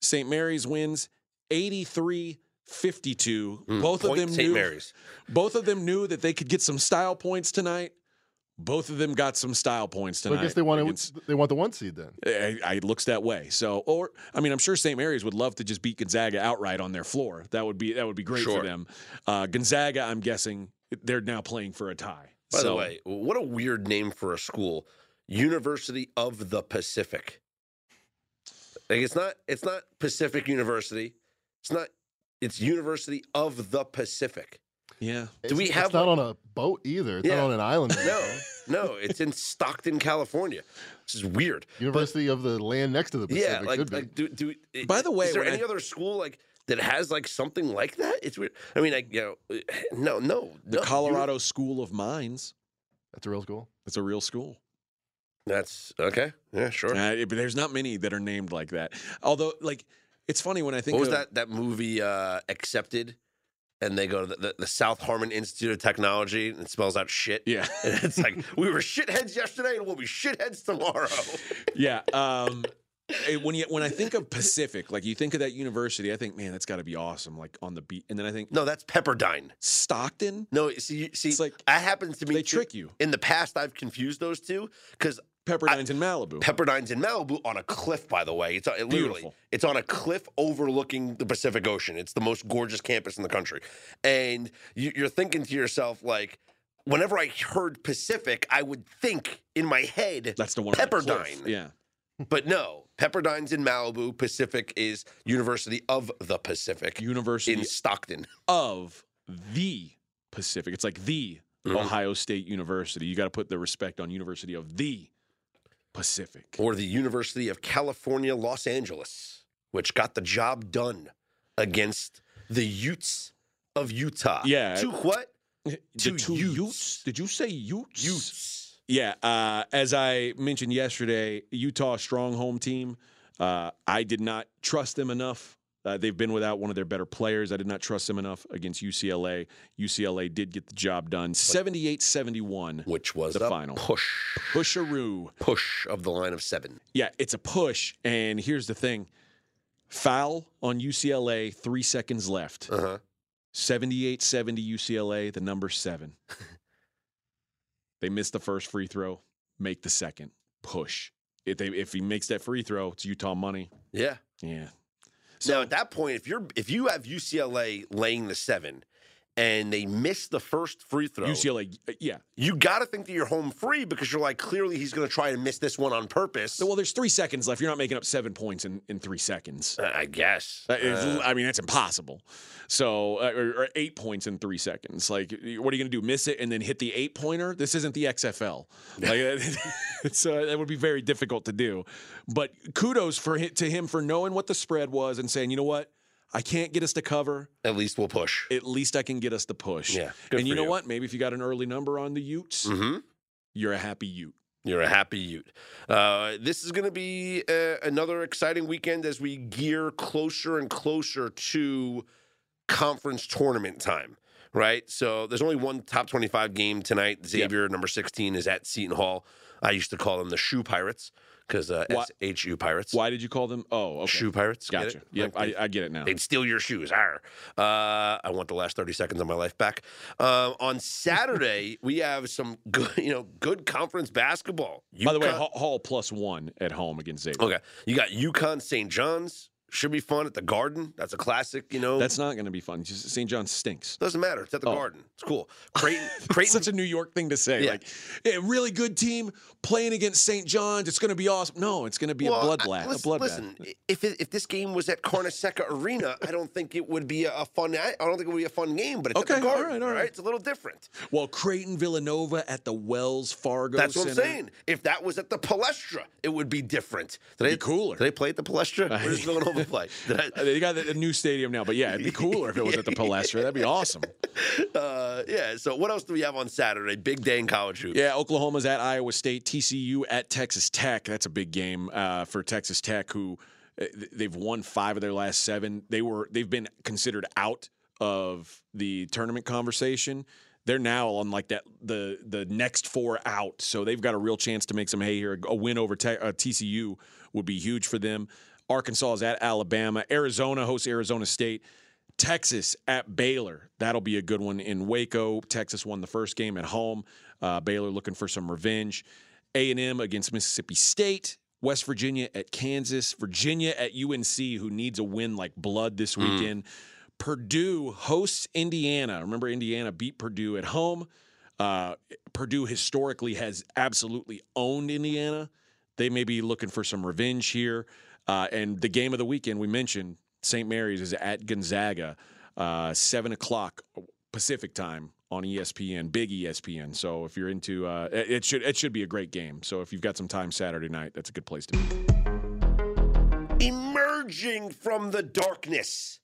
St. Mary's wins 83 52. Mm, both of them St. knew Mary's. both of them knew that they could get some style points tonight. Both of them got some style points So tonight. I guess they want against- to, they want the one seed then. I, I it looks that way. So, or I mean, I'm sure St. Mary's would love to just beat Gonzaga outright on their floor. That would be that would be great Sure. for them. Uh, Gonzaga, I'm guessing they're now playing for a tie. By so, the way, what a weird name for a school. University of the Pacific. Like it's not it's not Pacific University. It's not it's University of the Pacific. yeah, Do we It's- have It's not on a boat either. It's Yeah. not on an island. No, no, it's in Stockton, California. This is weird. University of the land next to the Pacific. yeah, like, like do, do By the way, is there any I- other school like that has like something like that? It's weird. I mean, like you know, no, no, the no, Colorado School of Mines. That's a real school. It's a real school. That's okay. Yeah, sure. Uh, but there's not many that are named like that. Although, like, it's funny when I think What was of, that that movie uh, accepted? And they go to the, the, the South Harmon Institute of Technology and it spells out shit. Yeah, And it's like we were shitheads yesterday and we'll be shitheads tomorrow. yeah. Um, when you when I think of Pacific, like you think of that university, I think, man, that's got to be awesome. Like on the beat, and then I think No, that's Pepperdine. Stockton. No, see, see, It's like that happens to me. they trick you. In the past, I've confused those two because Pepperdine's in Malibu. Pepperdine's in Malibu on a cliff. By the way, it's uh, it literally Beautiful. it's on a cliff overlooking the Pacific Ocean. It's the most gorgeous campus in the country, and you, you're thinking to yourself like. Whenever I heard Pacific, I would think in my head that's the one. on the. Pepperdine. Yeah. But no, Pepperdine's in Malibu. Pacific is University of the Pacific University in Stockton. of the Pacific. It's like the Mhm. Ohio State University. You got to put the respect on University of the Pacific. or the University of California, Los Angeles, which got the job done against the Utes of Utah. Yeah. To what? The two two Utes. Utes. Did you say Utes? Utes. Yeah. Uh, as I mentioned yesterday, Utah strong home team. Uh, I did not trust them enough. Uh, they've been without one of their better players. I did not trust them enough against UCLA. UCLA did get the job done 78 71. Which was The final. push. Pusharoo. Push of the line of seven. Yeah, it's a push. And here's the thing foul on UCLA, three seconds left. Uh huh. 78 70 UCLA, the number seven. they miss the first free throw, make the second, push. If, they, if he makes that free throw, it's Utah money. Yeah. Yeah. now at that point, if you're if you have UCLA laying the seven and they miss the first free throw, UCLA, yeah. you got to think that you're home free because you're like clearly he's going to try and miss this one on purpose. Well, there's three seconds left. You're not making up seven points in, in three seconds. Uh, I guess. Uh, I mean, that's impossible. So, uh, or, or eight points in three seconds. Like, what are you going to do? Miss it and then hit the eight pointer? This isn't the XFL. Like, it's uh, that would be very difficult to do. But kudos for to him for knowing what the spread was and saying, you know what, I can't get us to cover. at least we'll push. At least I can get us to push. Yeah, and you know you. what? Maybe if you got an early number on the Utes, Mm-hmm. you're a happy Ute. You're a happy Ute. Uh, this is going to be uh, another exciting weekend as we gear closer and closer to conference tournament time. Right, so there's only one top 25 game tonight. Xavier, number 16, is at Seton Hall. I used to call them the Shoe Pirates because uh, SHU Pirates. Why did you call them? Oh, okay. Shoe Pirates. get Gotcha. it? Yep, Like, I, I get it now. They'd steal your shoes. Arr. Uh, I want the last 30 seconds of my life back. Um, on Saturday, we have some good, you know, good conference basketball. By the way, Hall, Hall plus one at home against Xavier. Okay. You got UConn St. John's. Should be fun at the Garden. That's a classic, you know. That's not going to be fun. St. John stinks. doesn't matter. It's at the Oh. Garden. It's cool. Creighton Creighton such a New York thing to say. Yeah. Like, a really good team playing against St. John's. It's going to be awesome. No, it's going to be Well, a bloodbath. listen, a bloodbath. listen, if it, if this game was at Carnesecca Arena, I don't think it would be a, fun. I don't think it would be a fun game. But it's Okay, at the Garden. right, all right. It's a little different. Well, Creighton Villanova at the Wells Fargo. That's what I'm saying. If that was at the Palestra, it would be different. Did Be they, cooler. Did they play at the Palestra? Where does Play? I, They got a new stadium now, but yeah, it'd be cooler if it was at the Palestra. That'd be awesome. uh, yeah. So what else do we have on Saturday? Big day in college hoops. Yeah, Oklahoma's at Iowa State, TCU at Texas Tech. That's a big game uh, for Texas Tech, who uh, they've won five of their last seven. They were they've been considered out of the tournament conversation. They're now on like that the the next four out, so they've got a real chance to make some hay here. A win over Te- uh, TCU would be huge for them. Arkansas is at Alabama. Arizona hosts Arizona State. Texas at Baylor. That'll be a good one in Waco. Texas won the first game at home. Uh, Baylor looking for some revenge. A&M against Mississippi State. West Virginia at Kansas. Virginia at UNC, who needs a win like blood this weekend. Purdue hosts Indiana. Remember, Indiana beat Purdue at home. Uh, Purdue historically has absolutely owned Indiana. They may be looking for some revenge here. Uh, and the game of the weekend we mentioned, St. Mary's is at Gonzaga, uh, seven o'clock Pacific time on ESPN, big ESPN. So if you're into, uh, it should it should be a great game. So if you've got some time Saturday night, that's a good place to be. Emerging from the darkness,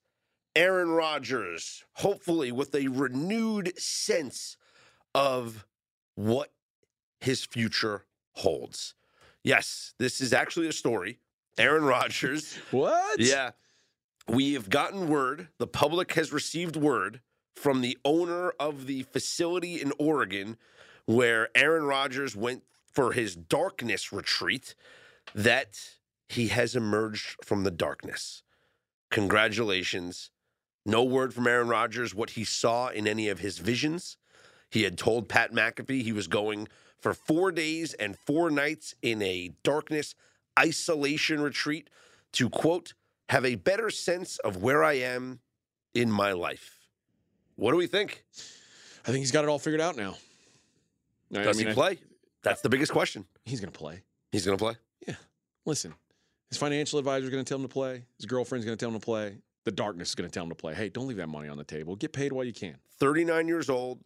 Aaron Rodgers, hopefully with a renewed sense of what his future holds. Yes, this is actually a story. Aaron Rodgers. What? Yeah. We have gotten word, the public has received word from the owner of the facility in Oregon where Aaron Rodgers went for his darkness retreat that he has emerged from the darkness. Congratulations. No word from Aaron Rodgers what he saw in any of his visions. He had told Pat McAfee he was going for four days and four nights in a darkness isolation retreat to, quote, have a better sense of where I am in my life. What do we think? I think he's got it all figured out now. I- I Does mean, he I- play? That's the biggest question. he's going to play. He's going to play. Yeah. Listen, his financial advisor is going to tell him to play. His girlfriend's going to tell him to play. The darkness is going to tell him to play. Hey, don't leave that money on the table. Get paid while you can. 39 years old,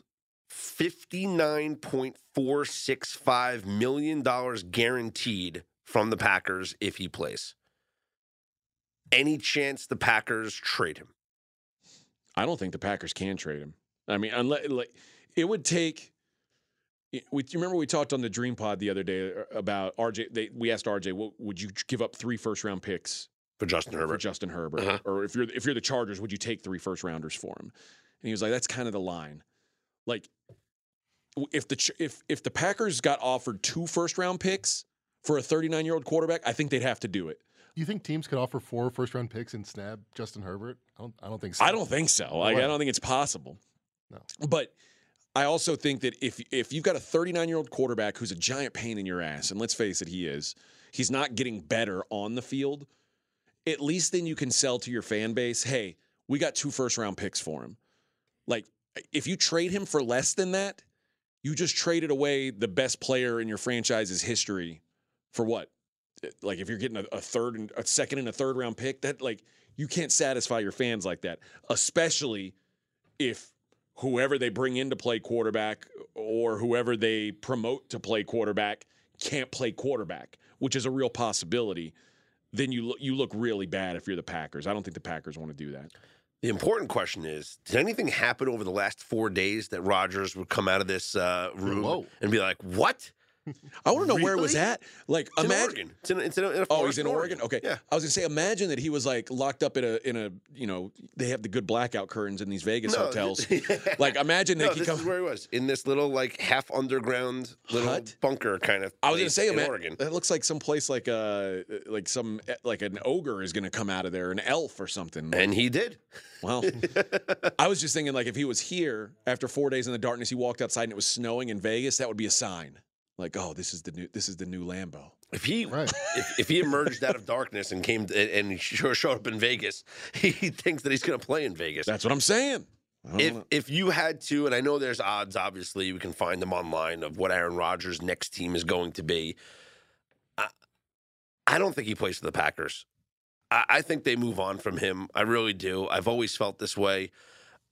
$59.465 million guaranteed from the Packers if he plays. Any chance the Packers trade him? I don't think the Packers can trade him. I mean, unless like it would take. We, you remember we talked on the Dream Pod the other day uh, about RJ. They, we asked RJ, well, would you give up three first round picks For Justin Herbert? for Justin Herbert, Uh-huh. or if you're if you're the Chargers, would you take three first rounders for him? And he was like, "That's kind of the line." Like, if the if if the Packers got offered two first round picks for a 39 year old quarterback, I think they'd have to do it. You think teams could offer four first round picks and snab Justin Herbert? I don't. I don't think so. I don't think so. Like, I don't think it's possible. No. But I also think that if if you've got a 39 year old quarterback who's a giant pain in your ass, and let's face it, he is, he's not getting better on the field. At least then you can sell to your fan base, hey, we got two first round picks for him. Like, if you trade him for less than that, you just traded away the best player in your franchise's history for what? Like, if you're getting a, a third and a second and a third round pick, that like you can't satisfy your fans like that, especially if whoever they bring in to play quarterback or whoever they promote to play quarterback can't play quarterback, which is a real possibility. Then you look you look really bad if you're the Packers. I don't think the Packers want to do that. The important question is Did anything happen over the last four days that Rodgers would come out of this uh, room Whoa. and be like, what? I want to know where it was Really? at. Like, It's in imagine. Oregon. It's in, it's in, a- in a Oh, forest he's in Oregon. Okay. Yeah. I was gonna say, imagine that he was like locked up in a in a you know they have the good blackout curtains in these Vegas No, hotels. Like, imagine no, that he this comes. is where he was in this little like half underground little Hut? bunker kind of. I was gonna place say, in man, Oregon. that looks like some place like uh like some like an ogre is gonna come out of there, an elf or something. And he did. Well, I was just thinking like if he was here after four days in the darkness, he walked outside and it was snowing in Vegas, that would be a sign. Like, oh, this is the new this is the new Lambo. If he Right. if, if he emerged out of darkness and came to, and sure showed up in Vegas, he thinks that he's going to play in Vegas. That's what I'm saying. If know. if you had to, and I know there's odds, obviously we can find them online of what Aaron Rodgers' next team is going to be. I, I don't think he plays for the Packers. I, I think they move on from him. I really do. I've always felt this way.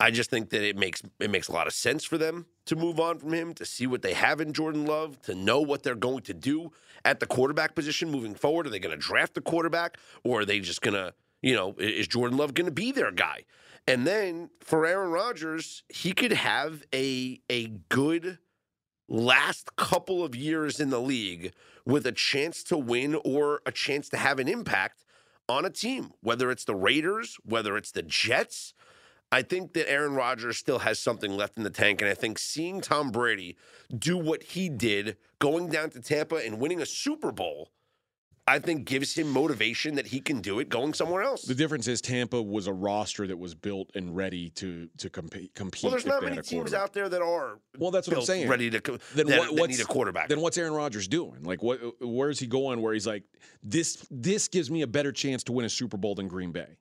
I just think that it makes it makes a lot of sense for them to move on from him, to see what they have in Jordan Love, to know what they're going to do at the quarterback position moving forward. Are they going to draft the quarterback, or are they just going to, you know, is Jordan Love going to be their guy? And then for Aaron Rodgers, he could have a a good last couple of years in the league with a chance to win or a chance to have an impact on a team, whether it's the Raiders, whether it's the Jets. I think that Aaron Rodgers still has something left in the tank. And I think seeing Tom Brady do what he did, going down to Tampa and winning a Super Bowl, I think gives him motivation that he can do it going somewhere else. The difference is Tampa was a roster that was built and ready to to compete. compete Well, there's not many teams out there that are Well, that's what I'm saying. ready to Then that, what, that need a quarterback. Then what's Aaron Rodgers doing? Like, what? Where's he going? Where he's like, this this gives me a better chance to win a Super Bowl than Green Bay.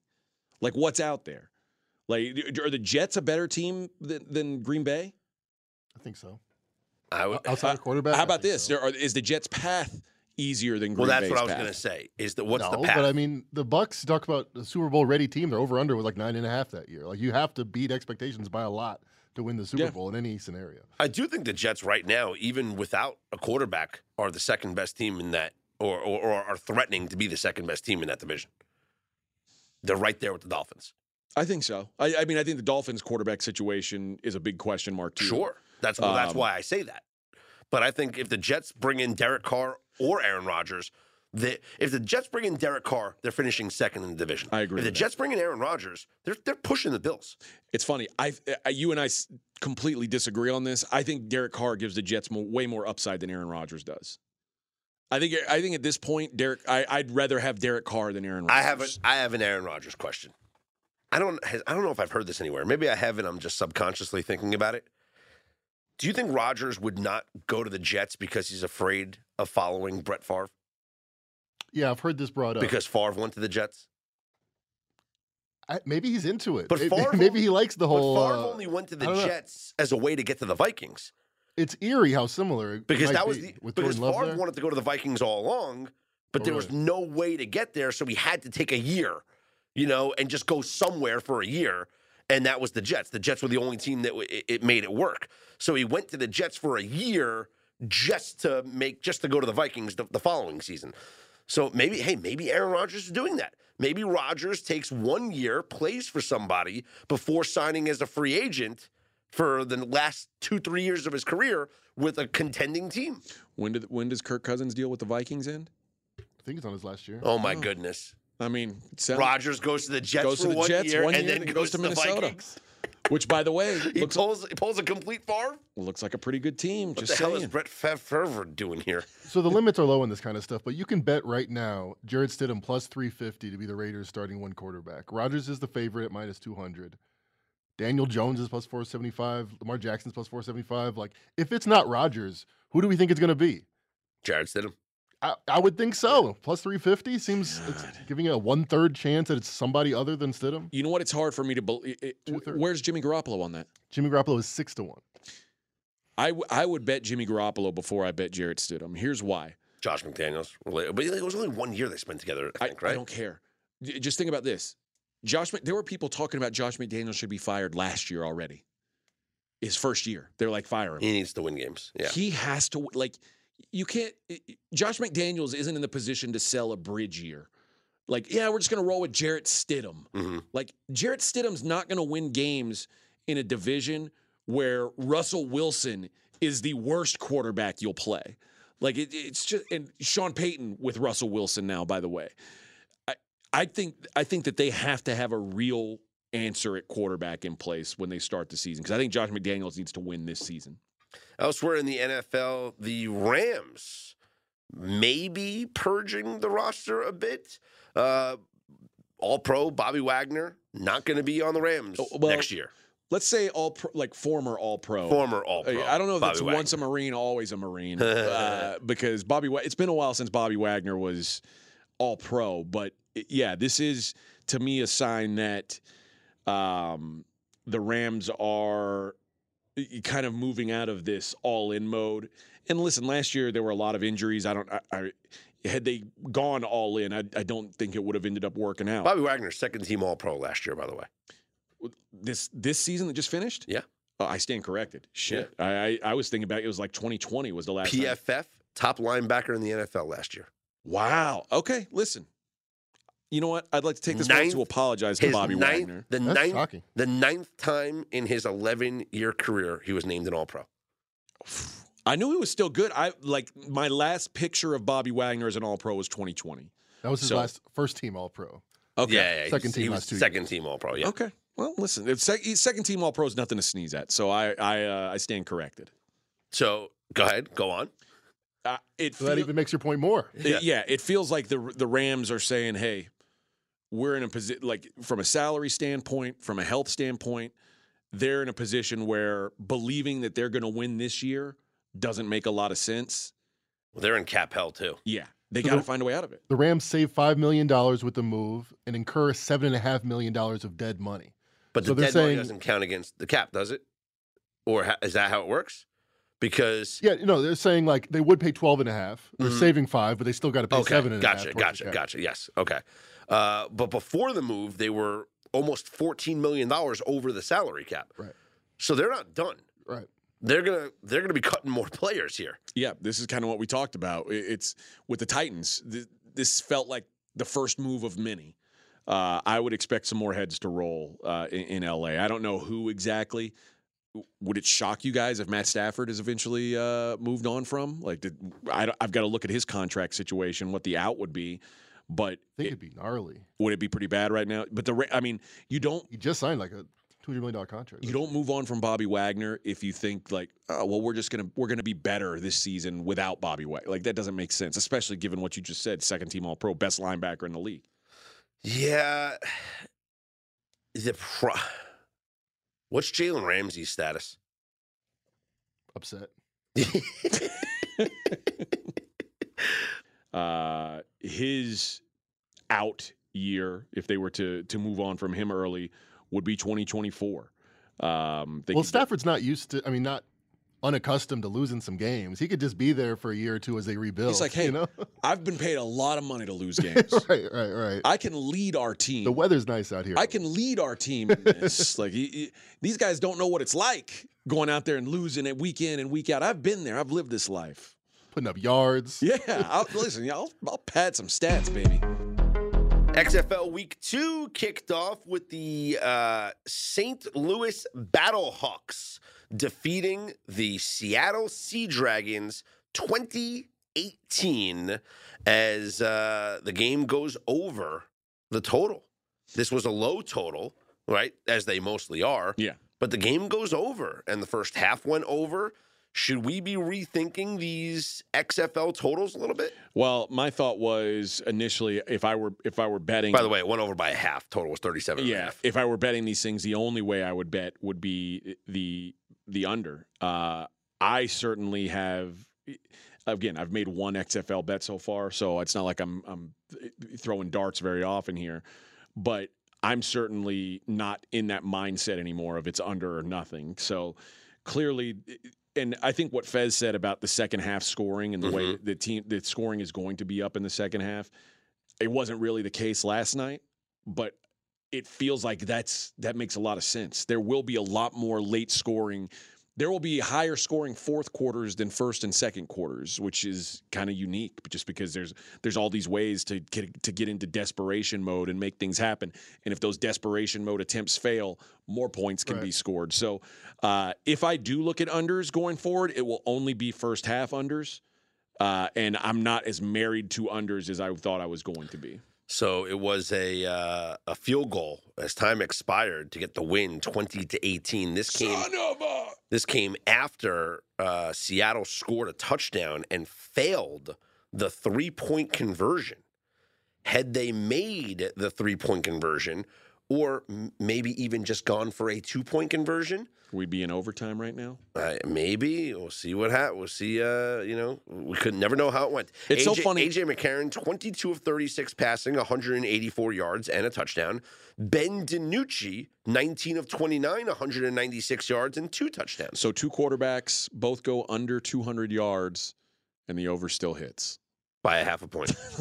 Like, what's out there? Like, are the Jets a better team than, than Green Bay? I think so. I would, Outside uh, of quarterback. How about this? so. Are, is the Jets' path easier than Green Bay? well, that's Bay's what I was going to say. Is that what's no, the path? but I mean, the Bucs talk about the Super Bowl ready team. Their over under was like nine and a half that year. Like you have to beat expectations by a lot to win the Super Yeah. Bowl in any scenario. I do think the Jets right now, even without a quarterback, are the second best team in that, or, or, or are threatening to be the second best team in that division. They're right there with the Dolphins. I think so. I, I mean, I think the Dolphins' quarterback situation is a big question mark too. Sure, that's well, that's Um, why I say that. But I think if the Jets bring in Derek Carr or Aaron Rodgers, the, if the Jets bring in Derek Carr, they're finishing second in the division. I agree If the that. Jets bring in Aaron Rodgers, they're they're pushing the Bills. It's funny. I, I you and I s- completely disagree on this. I think Derek Carr gives the Jets mo way more upside than Aaron Rodgers does. I think I think at this point, Derek, I, I'd rather have Derek Carr than Aaron Rodgers. I have a, I have an Aaron Rodgers question. I don't I don't know if I've heard this anywhere. Maybe I haven't. I'm just subconsciously thinking about it. Do you think Rodgers would not go to the Jets because he's afraid of following Brett Favre? Yeah, I've heard this brought up. Because Favre went to the Jets? I, maybe he's into it. But Maybe- Favre maybe he likes the whole. but Favre uh, only went to the don't know. Jets as a way to get to the Vikings. It's eerie how similar. it Because that was be the because Favre there. wanted to go to the Vikings all along, but Oh, there was no way to get there, so he had to take a year, you know, and just go somewhere for a year. And that was the Jets. The Jets were the only team that w- it, it made it work. So he went to the Jets for a year just to make just to go to the Vikings the, the following season. So maybe, hey, maybe Aaron Rodgers is doing that. Maybe Rodgers takes one year, plays for somebody before signing as a free agent for the last two, three years of his career with a contending team. When did when does Kirk Cousins deal with the Vikings end? I think it's on his last year. Oh my oh. goodness. I mean, it sounds- Rodgers goes to the Jets Goes to for the one Jets year one and then then goes, to, the Minnesota. Vikings. which by the way He looks, pulls he pulls a complete Favre. looks like a pretty good team. What just the hell is. Brett Favre doing here? So the limits are low in this kind of stuff, but you can bet right now Jarrett Stidham plus 350 to be the Raiders starting one quarterback. Rodgers is the favorite at minus 200. Daniel Jones is plus 475. Lamar Jackson's plus 475. Like, if it's not Rodgers, who do we think it's going to be? Jarrett Stidham. I, I would think so. Plus 350 seems it's giving you a one third chance that it's somebody other than Stidham. You know what? It's hard for me to believe. Where's Jimmy Garoppolo on that? Jimmy Garoppolo is six to one. I, w- I would bet Jimmy Garoppolo before I bet Jarrett Stidham. Here's why. Josh McDaniels. related- But it was only one year they spent together, I I, think, I right? don't care. J- Just think about this. Josh, Mc- there were people talking about Josh McDaniels should be fired last year already. His first year, they're like fire him. He needs to win games. Yeah. He has to like. You can't. Josh McDaniels isn't in the position to sell a bridge year. Like, yeah, we're just gonna roll with Jarrett Stidham. hmm Like Jarrett Stidham's not going to win games in a division where Russell Wilson is the worst quarterback you'll play. Like it, it's just and Sean Payton with Russell Wilson now. By the way, I I think I think that they have to have a real answer at quarterback in place when they start the season because I think Josh McDaniels needs to win this season. Elsewhere in the NFL, the Rams may be purging the roster a bit. Uh, all pro Bobby Wagner not going to be on the Rams Oh, well, next year. Let's say all pro, like former All Pro. Former All Pro. I don't know if Bobby it's Wagner. once a Marine, always a Marine, uh, because Bobby. It's been a while since Bobby Wagner was All Pro, but yeah, this is to me a sign that um, the Rams are kind of moving out of this all-in mode. And listen, last year there were a lot of injuries. I don't. I, I had they gone all in, I, I don't think it would have ended up working out. Bobby Wagner, second team All Pro last year, by the way. This this season that just finished. Yeah. Oh, I stand corrected. Shit, I, I I was thinking about it was like 2020 was the last. time. PFF, top linebacker in the NFL last year. Wow. Okay, listen. You know what? I'd like to take this moment Ninth- to apologize to Bobby ninth, Wagner. the That's ninth, shocking. the ninth time in his 11 year career he was named an All Pro. I knew he was still good. I like my last picture of Bobby Wagner as an All Pro was 2020. That was his So- last first team All Pro. Okay. Yeah, yeah, Second he's- team he was last two second team All Pro. Yeah. Okay. Well, listen. If sec- second team All Pro is nothing to sneeze at, so I I uh, I stand corrected. So go ahead, go on. uh, it So that feel- even makes your point more. it- yeah. it feels like the the Rams are saying, "Hey, we're in a position like from a salary standpoint, from a health standpoint, they're in a position where believing that they're going to win this year doesn't make a lot of sense." Well, they're in cap hell too. Yeah, they So got to the- find a way out of it. The Rams save five million dollars with the move and incur seven and a half million dollars of dead money. But So the they're dead money doesn't count against the cap, does it? Or ha- is that how it works? Because Yeah, you know, they're saying like they would pay 12 and a. They're Mhm. saving five, but they still got to pay okay, seven and a half. gotcha, towards the gotcha, cap. gotcha. Yes, okay. Uh, but before the move, they were almost fourteen million dollars over the salary cap. Right. So they're not done. Right. They're gonna they're gonna be cutting more players here. Yeah, this is kind of what we talked about. It's with the Titans. th- This felt like the first move of many. Uh, I would expect some more heads to roll uh, in, in LA. I don't know who exactly. Would it shock you guys if Matt Stafford is eventually uh, moved on from? Like, did, I, I've got to look at his contract situation, what the out would be. But I think it- it'd be gnarly. would it be pretty bad right now? But the, I mean, you don't You just signed like a two hundred million dollar contract. you don't move on from Bobby Wagner if you think like, oh well, we're just gonna we're gonna be better this season without Bobby Wagner. Like that doesn't make sense, especially given what you just said. Second team All Pro, best linebacker in the league. Yeah. The pro- What's Jalen Ramsey's status? upset. Uh, his out year, if they were to to move on from him early, would be 2024. Um, they Well, Stafford's not used to. I mean, not unaccustomed to losing some games. He could just be there for a year or two as they rebuild. He's like, hey, you know, I've been paid a lot of money to lose games. right, right, right. I can lead our team. the weather's nice out here. I can lead our team in this. like he, he- these guys don't know what it's like going out there and losing it week in and week out. I've been there. I've lived this life. Putting up yards. Yeah, I'll, listen, yeah, I'll, I'll pad some stats, baby. XFL Week Two kicked off with the uh, St. Louis Battlehawks defeating the Seattle Sea Dragons 2018 as uh, the game goes over the total. This was a low total, right? As they mostly are. Yeah. But the game goes over, and the first half went over. Should we be rethinking these XFL totals a little bit? Well, my thought was initially if I were if I were betting. By the way, it went over by a half. Total was 37 and a yeah, if I were betting these things, the only way I would bet would be the the under. Uh, I certainly have. Again, I've made one XFL bet so far, so it's not like I'm I'm throwing darts very often here, but I'm certainly not in that mindset anymore of it's under or nothing. So clearly, and I think what Fez said about the second half scoring and the way mm-hmm. the team the scoring is going to be up in the second half, it wasn't really the case last night, but it feels like that's that makes a lot of sense. There will be a lot more late scoring. There will be higher scoring fourth quarters than first and second quarters, which is kind of unique, just because there's there's all these ways to get to get into desperation mode and make things happen. And if those desperation mode attempts fail, more points can be scored. So uh, if I do look at unders going forward, it will only be first half unders. Uh, and I'm not as married to unders as I thought I was going to be. So it was a uh, a field goal as time expired to get the win, twenty to eighteen. This came this came after uh, Seattle scored a touchdown and failed the three point conversion. Had they made the three point conversion, or maybe even just gone for a two point conversion, We'd be in overtime right now. uh, maybe we'll see what happens. We'll see. Uh, you know, we could never know how it went. It's so AJ funny- AJ McCarron, twenty-two of thirty-six passing, one hundred and eighty-four yards and a touchdown. Ben DiNucci, nineteen of twenty-nine, one hundred and ninety-six yards and two touchdowns. So two quarterbacks both go under 200 yards, and the over still hits. by a half a point.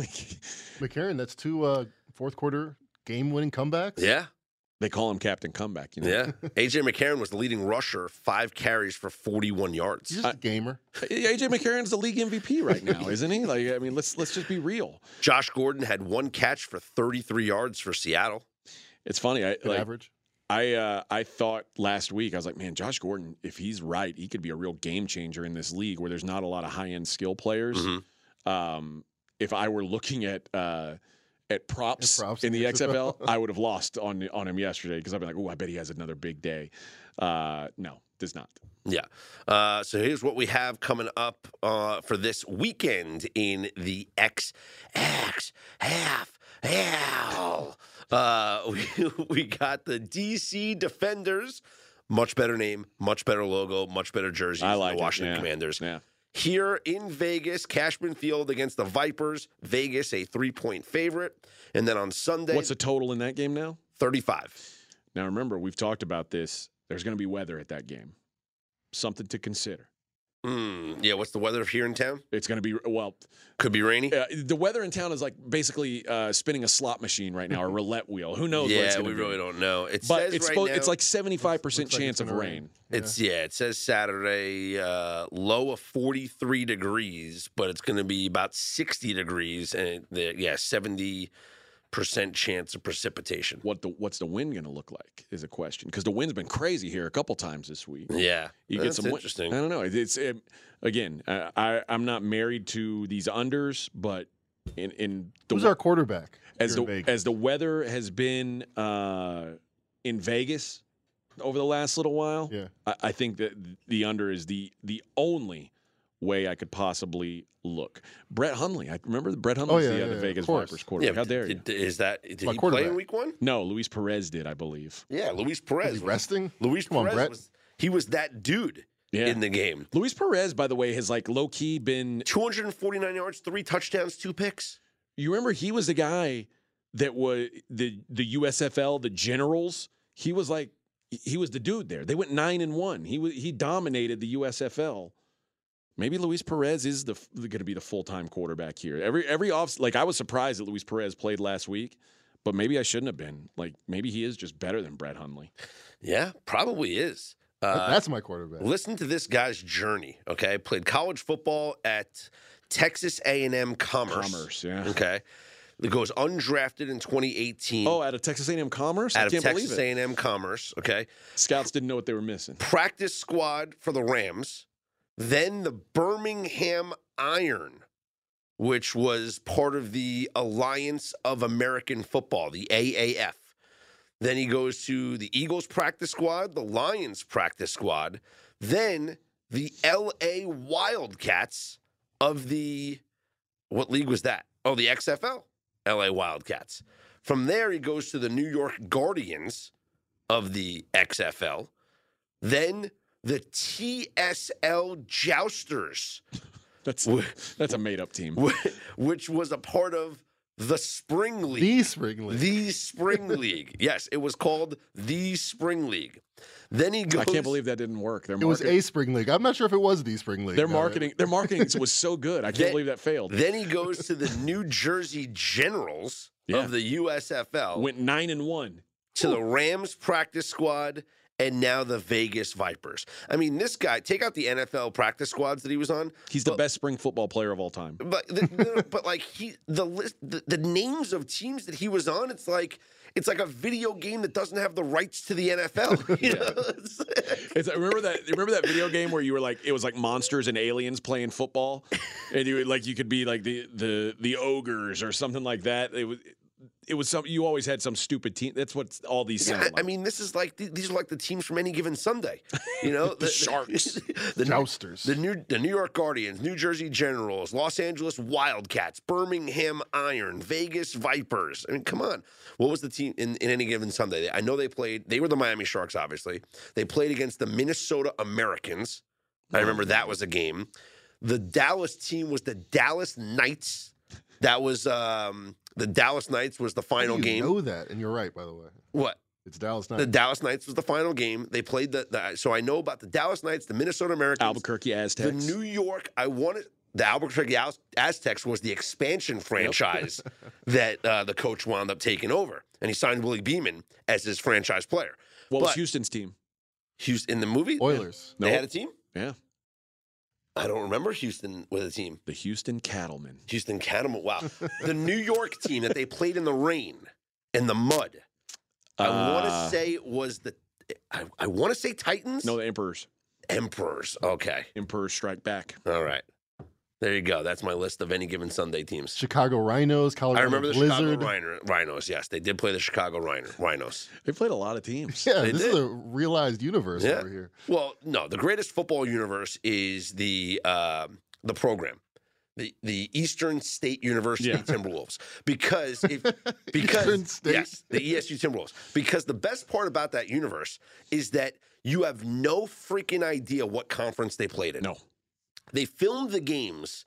McCarron, that's two uh, fourth quarter game winning comebacks. yeah, they call him Captain Comeback. You know? yeah. AJ McCarron was the leading rusher, five carries for forty-one yards. He's just a gamer. AJ McCarron's the league MVP right now, isn't he? Like, I mean, let's let's just be real. Josh Gordon had one catch for thirty-three yards for Seattle. It's funny. I like, average. I uh, I thought last week I was like, man, Josh Gordon, if he's right, he could be a real game changer in this league where there's not a lot of high end skill players. Mhm. Um, if I were looking at uh, at props, props in in the the XFL, XFL. I would have lost on on him yesterday because I'd be like, oh, I bet he has another big day. Uh, no, does not. Yeah. Uh, so here's what we have coming up uh, for this weekend in the X X half hell. Uh, we, we got the DC Defenders. Much better name, much better logo, much better jersey. I like the it, Washington yeah. Commanders. Yeah. Here in Vegas, Cashman Field against the Vipers. Vegas, a three point favorite. And then on Sunday, What's the total in that game now? 35. Now remember, we've talked about this. There's going to be weather at that game. Something to consider. Mm, yeah, what's the weather here in town? It's going to be well. Could be rainy. Uh, the weather in town is like basically uh, spinning a slot machine right now, a roulette wheel. Who knows? what it's yeah, we be. really don't know. It But says it's right supposed, now, it's like seventy five percent Looks like chance of gonna rain. rain. It's yeah. It says Saturday uh, low of forty three degrees, but it's going to be about sixty degrees, and the, yeah, seventy percent chance of precipitation. What the what's the wind going to look like is a question because the wind's been crazy here a couple times this week. Yeah, You get some. wi- interesting. I don't know. It's it, again. I, I I'm not married to these unders, but in in the Who's our quarterback? as the Vegas? as the weather has been uh, in Vegas over the last little while, Yeah. I, I think that the under is the the only way I could possibly look. Brett Hundley, I remember Brett Hundley, Oh, was yeah, the, uh, yeah, the yeah, Vegas. Vipers quarterback. How but dare you? Is that did My he play in quarterback. week one? No, Luis Perez did, I believe. Yeah, Luis Is Perez. he was- resting? Luis Come on, Brett. was he was that dude Yeah. in the game. Luis Perez, by the way, has like low key been. Two hundred and forty nine yards, three touchdowns, two picks. You remember he was the guy that was the the USFL, the Generals. He was like he was the dude there. They went nine and one. He was he dominated the USFL. Maybe Luis Perez is the going to be the full time quarterback here. Every every off like I was surprised that Luis Perez played last week, but maybe I shouldn't have been. Like maybe he is just better than Brett Hundley. Yeah, probably is. Uh, That's my quarterback. Listen to this guy's journey. Okay, played college football at Texas A and M Commerce. Commerce, yeah. Okay, it goes undrafted in 2018. Oh, out of Texas A&M Commerce, I out of can't Texas believe it. A and M Commerce. Okay, Scouts didn't know what they were missing. practice squad for the Rams, then the Birmingham Iron, which was part of the Alliance of American Football, the AAF. Then he goes to the Eagles practice squad, the Lions practice squad, then the LA Wildcats of the what league was that? Oh, the XFL, LA Wildcats. From there, he goes to the New York Guardians of the XFL. Then the TSL Jousters, That's Wh- that's a made up team. wh- which was a part of the Spring League. the Spring League. The Spring League. Yes, it was called the Spring League. Then he goes. I can't believe that didn't work. Their it was a Spring League. I'm not sure if it was the Spring League. their No, marketing their marketing was so good. I can't They- believe that failed. Then he goes to the New Jersey Generals Yeah. of the USFL, Went nine and one. to the Rams practice squad, and now the Vegas Vipers. I mean, this guy, take out the NFL practice squads that he was on. He's the best spring football player of all time. But the, but like he the list the, the names of teams that he was on, it's like it's like a video game that doesn't have the rights to the NFL. You know? It's- remember that remember that video game where you were like it was like monsters and aliens playing football, and you would, like you could be like the the the ogres or something like that. It was it was some you always had some stupid team. That's what all these Yeah, sound I, like. I mean, this is like these are like the teams from any given Sunday. You know, The Sharks. the Jousters. the New the New York Guardians, New Jersey Generals, Los Angeles Wildcats, Birmingham Iron, Vegas Vipers. I mean, come on. What was the team in, in any given Sunday? I know they played. They were the Miami Sharks, obviously. They played against the Minnesota Americans. I remember that was a game. The Dallas team was the Dallas Knights. That was um, the Dallas Knights was the How do final you game. know that, and you're right, by the way. What? It's Dallas Knights. The Dallas Knights was the final game. They played the, the so I know about the Dallas Knights, the Minnesota Americans, Albuquerque Aztecs, the Aztecs. New York. I wanted the Albuquerque Az- Aztecs was the expansion franchise that uh, the coach wound up taking over, and he signed Willie Beamen as his franchise player. what was Houston's team? Houston in the movie, Oilers. they Nope. had a team. Yeah, I don't remember Houston with a team. the Houston Cattlemen. Houston Cattlemen. Wow, the New York team that they played in the rain and the mud. I want to Uh, say it was the. I, I want to say Titans. no, the Emperors. Emperors. Okay. Emperors strike back. All right. There you go. That's my list of any given Sunday teams. Chicago Rhinos, Colorado I remember the Blizzard. Chicago Rhino, Rhinos. Yes, they did play the Chicago Rhino, Rhinos. They played a lot of teams. Yeah, They this did. is a realized universe Yeah. over here. Well, no, the greatest football universe is the um the program. The, the Eastern State University Yeah. Timberwolves because if because State. yes the ESU Timberwolves because the best part about that universe is that you have no freaking idea what conference they played in. No. They filmed the games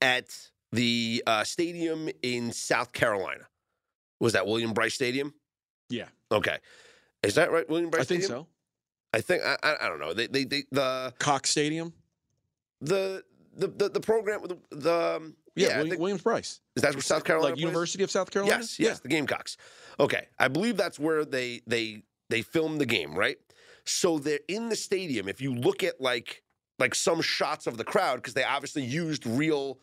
at the uh, stadium in South Carolina. Was that William Bryce Stadium? Yeah, Okay, is that right, William Bryce? I think Stadium? so. I think I, I, I don't know. They, they they the Cox Stadium. the the the, the program the, the um, Yeah, yeah, William, Williams-Brice. is that where South Carolina like plays? University of South Carolina. Yes, yes, the Gamecocks. Okay, I believe that's where they they they filmed the game, right? So they're in the stadium. If you look at like like some shots of the crowd, because they obviously used real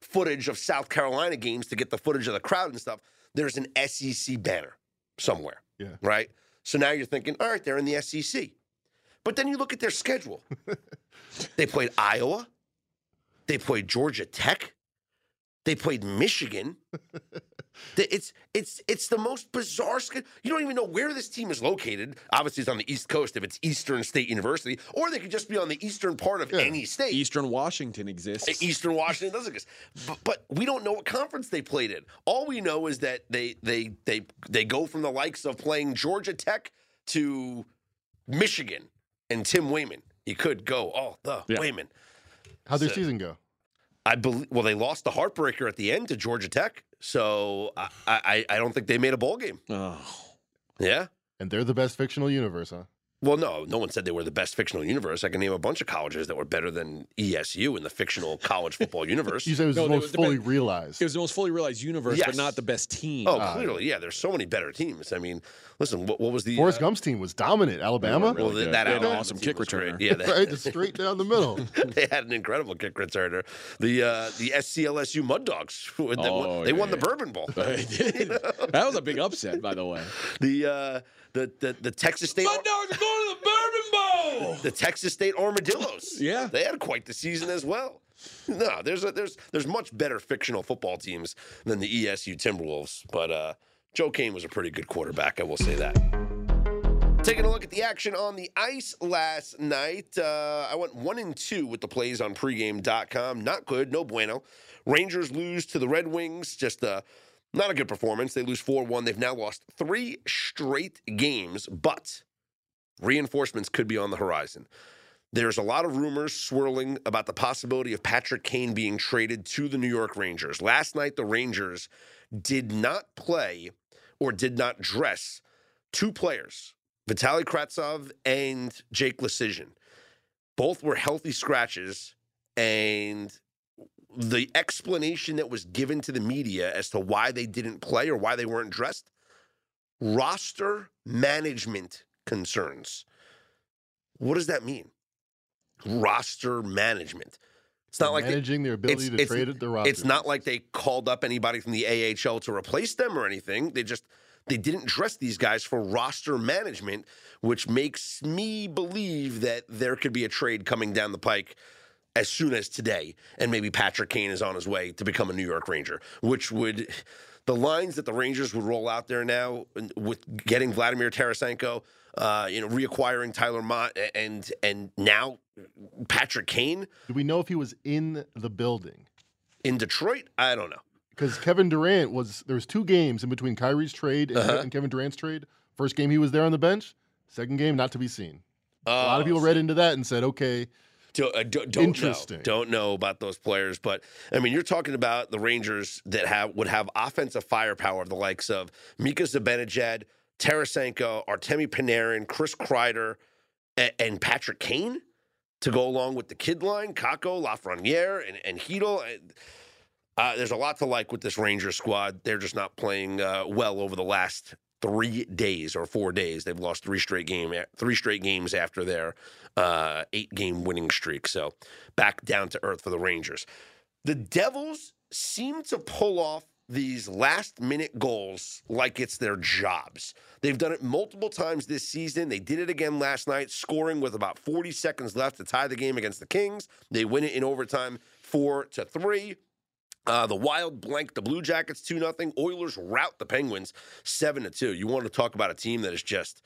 footage of South Carolina games to get the footage of the crowd and stuff. There's an SEC banner somewhere. Yeah. Right. So now you're thinking, all right, they're in the SEC. But then you look at their schedule. they played Iowa. They played Georgia Tech. They played Michigan. The- It's it's it's the most bizarre schedule. You don't even know where this team is located. Obviously, it's on the East Coast if it's Eastern State University, or they could just be on the eastern part of Yeah. any state. Eastern Washington exists. Eastern Washington doesn't exist, but, but we don't know what conference they played in. All we know is that they they they they go from the likes of playing Georgia Tech to Michigan and Tim Wayman. He could go, oh, the Yeah. Wayman. How'd their So- season go? I believe. Well, they lost the heartbreaker at the end to Georgia Tech, so I I, I don't think they made a bowl game. Oh, Yeah. And they're the best fictional universe, huh? Well, no, no one said they were the best fictional universe. I can name a bunch of colleges that were better than ESU in the fictional college football universe. You said it was No, the most the fully best- realized. it was the most fully realized universe, Yes. but not the best team. Oh, Ah, clearly, yeah. There's so many better teams. I mean, listen, what, what was the Forrest uh, Gump's team was dominant. Alabama, really Well, good. that They had an awesome kick was great. returner. Yeah, they, right? Straight down the middle. they had an incredible kick returner. The uh, the SCLSU Mud Dogs. They, won, Oh, they won the. Bourbon Bowl. They did. That was a big upset, by the way. The uh, the, the the Texas State Mud Dogs are going to the Bourbon Bowl. the Texas State Armadillos. Yeah. they had quite the season as well. No, there's a, there's there's much better fictional football teams than the ESU Timberwolves, but uh, Joe Kane was a pretty good quarterback. I will say that. Taking a look at the action on the ice last night, uh, I went one and two with the plays on pregame.com. Not good, no bueno. Rangers lose to the Red Wings, just uh, not a good performance. They lose 4 1. They've now lost three straight games, but reinforcements could be on the horizon. There's a lot of rumors swirling about the possibility of Patrick Kane being traded to the New York Rangers. Last night, the Rangers did not play or did not dress two players, Vitali Kravtsov and Jake Leschyshyn. Both were healthy scratches, and the explanation that was given to the media as to why they didn't play or why they weren't dressed roster management concerns. What does that mean? Roster management. It's not like they, managing their ability to trade the roster. it's not like they called up anybody from the AHL to replace them or anything. They just they didn't dress these guys for roster management, which makes me believe that there could be a trade coming down the pike as soon as today, and maybe Patrick Kane is on his way to become a New York Ranger, which would the lines that the Rangers would roll out there now with getting Vladimir Tarasenko, uh, you know, reacquiring Tyler Motte, and and now Patrick Kane Do we know if he was in the building? in Detroit. I don't know. Because Kevin Durant was there was two games in between Kyrie's trade and, Uh-huh. and Kevin Durant's trade. First game he was there on the bench. Second game not to be seen. A lot of Oh, people read into that and said, okay, Do, uh, do, don't Interesting. know. Don't know about those players, but I mean, you're talking about the Rangers that have would have offensive firepower the likes of Mika Zibanejad, Tarasenko, Artemi Panarin, Chris Kreider, and, and Patrick Kane to go along with the kid line, Kakko, Lafreniere, and, and Chytil. Uh, there's a lot to like with this Rangers squad. They're just not playing uh, well over the last three days or four days. They've lost three straight game, three straight games after their uh, eight game winning streak. So back down to earth for the Rangers. The Devils seem to pull off these last minute goals like it's their jobs. They've done it multiple times this season. They did it again last night, scoring with about 40 seconds left to tie the game against the Kings. They win it in overtime four to three. Uh, the Wild blank the Blue Jackets 2 0. Oilers rout the Penguins 7 to 2. You want to talk about a team that is just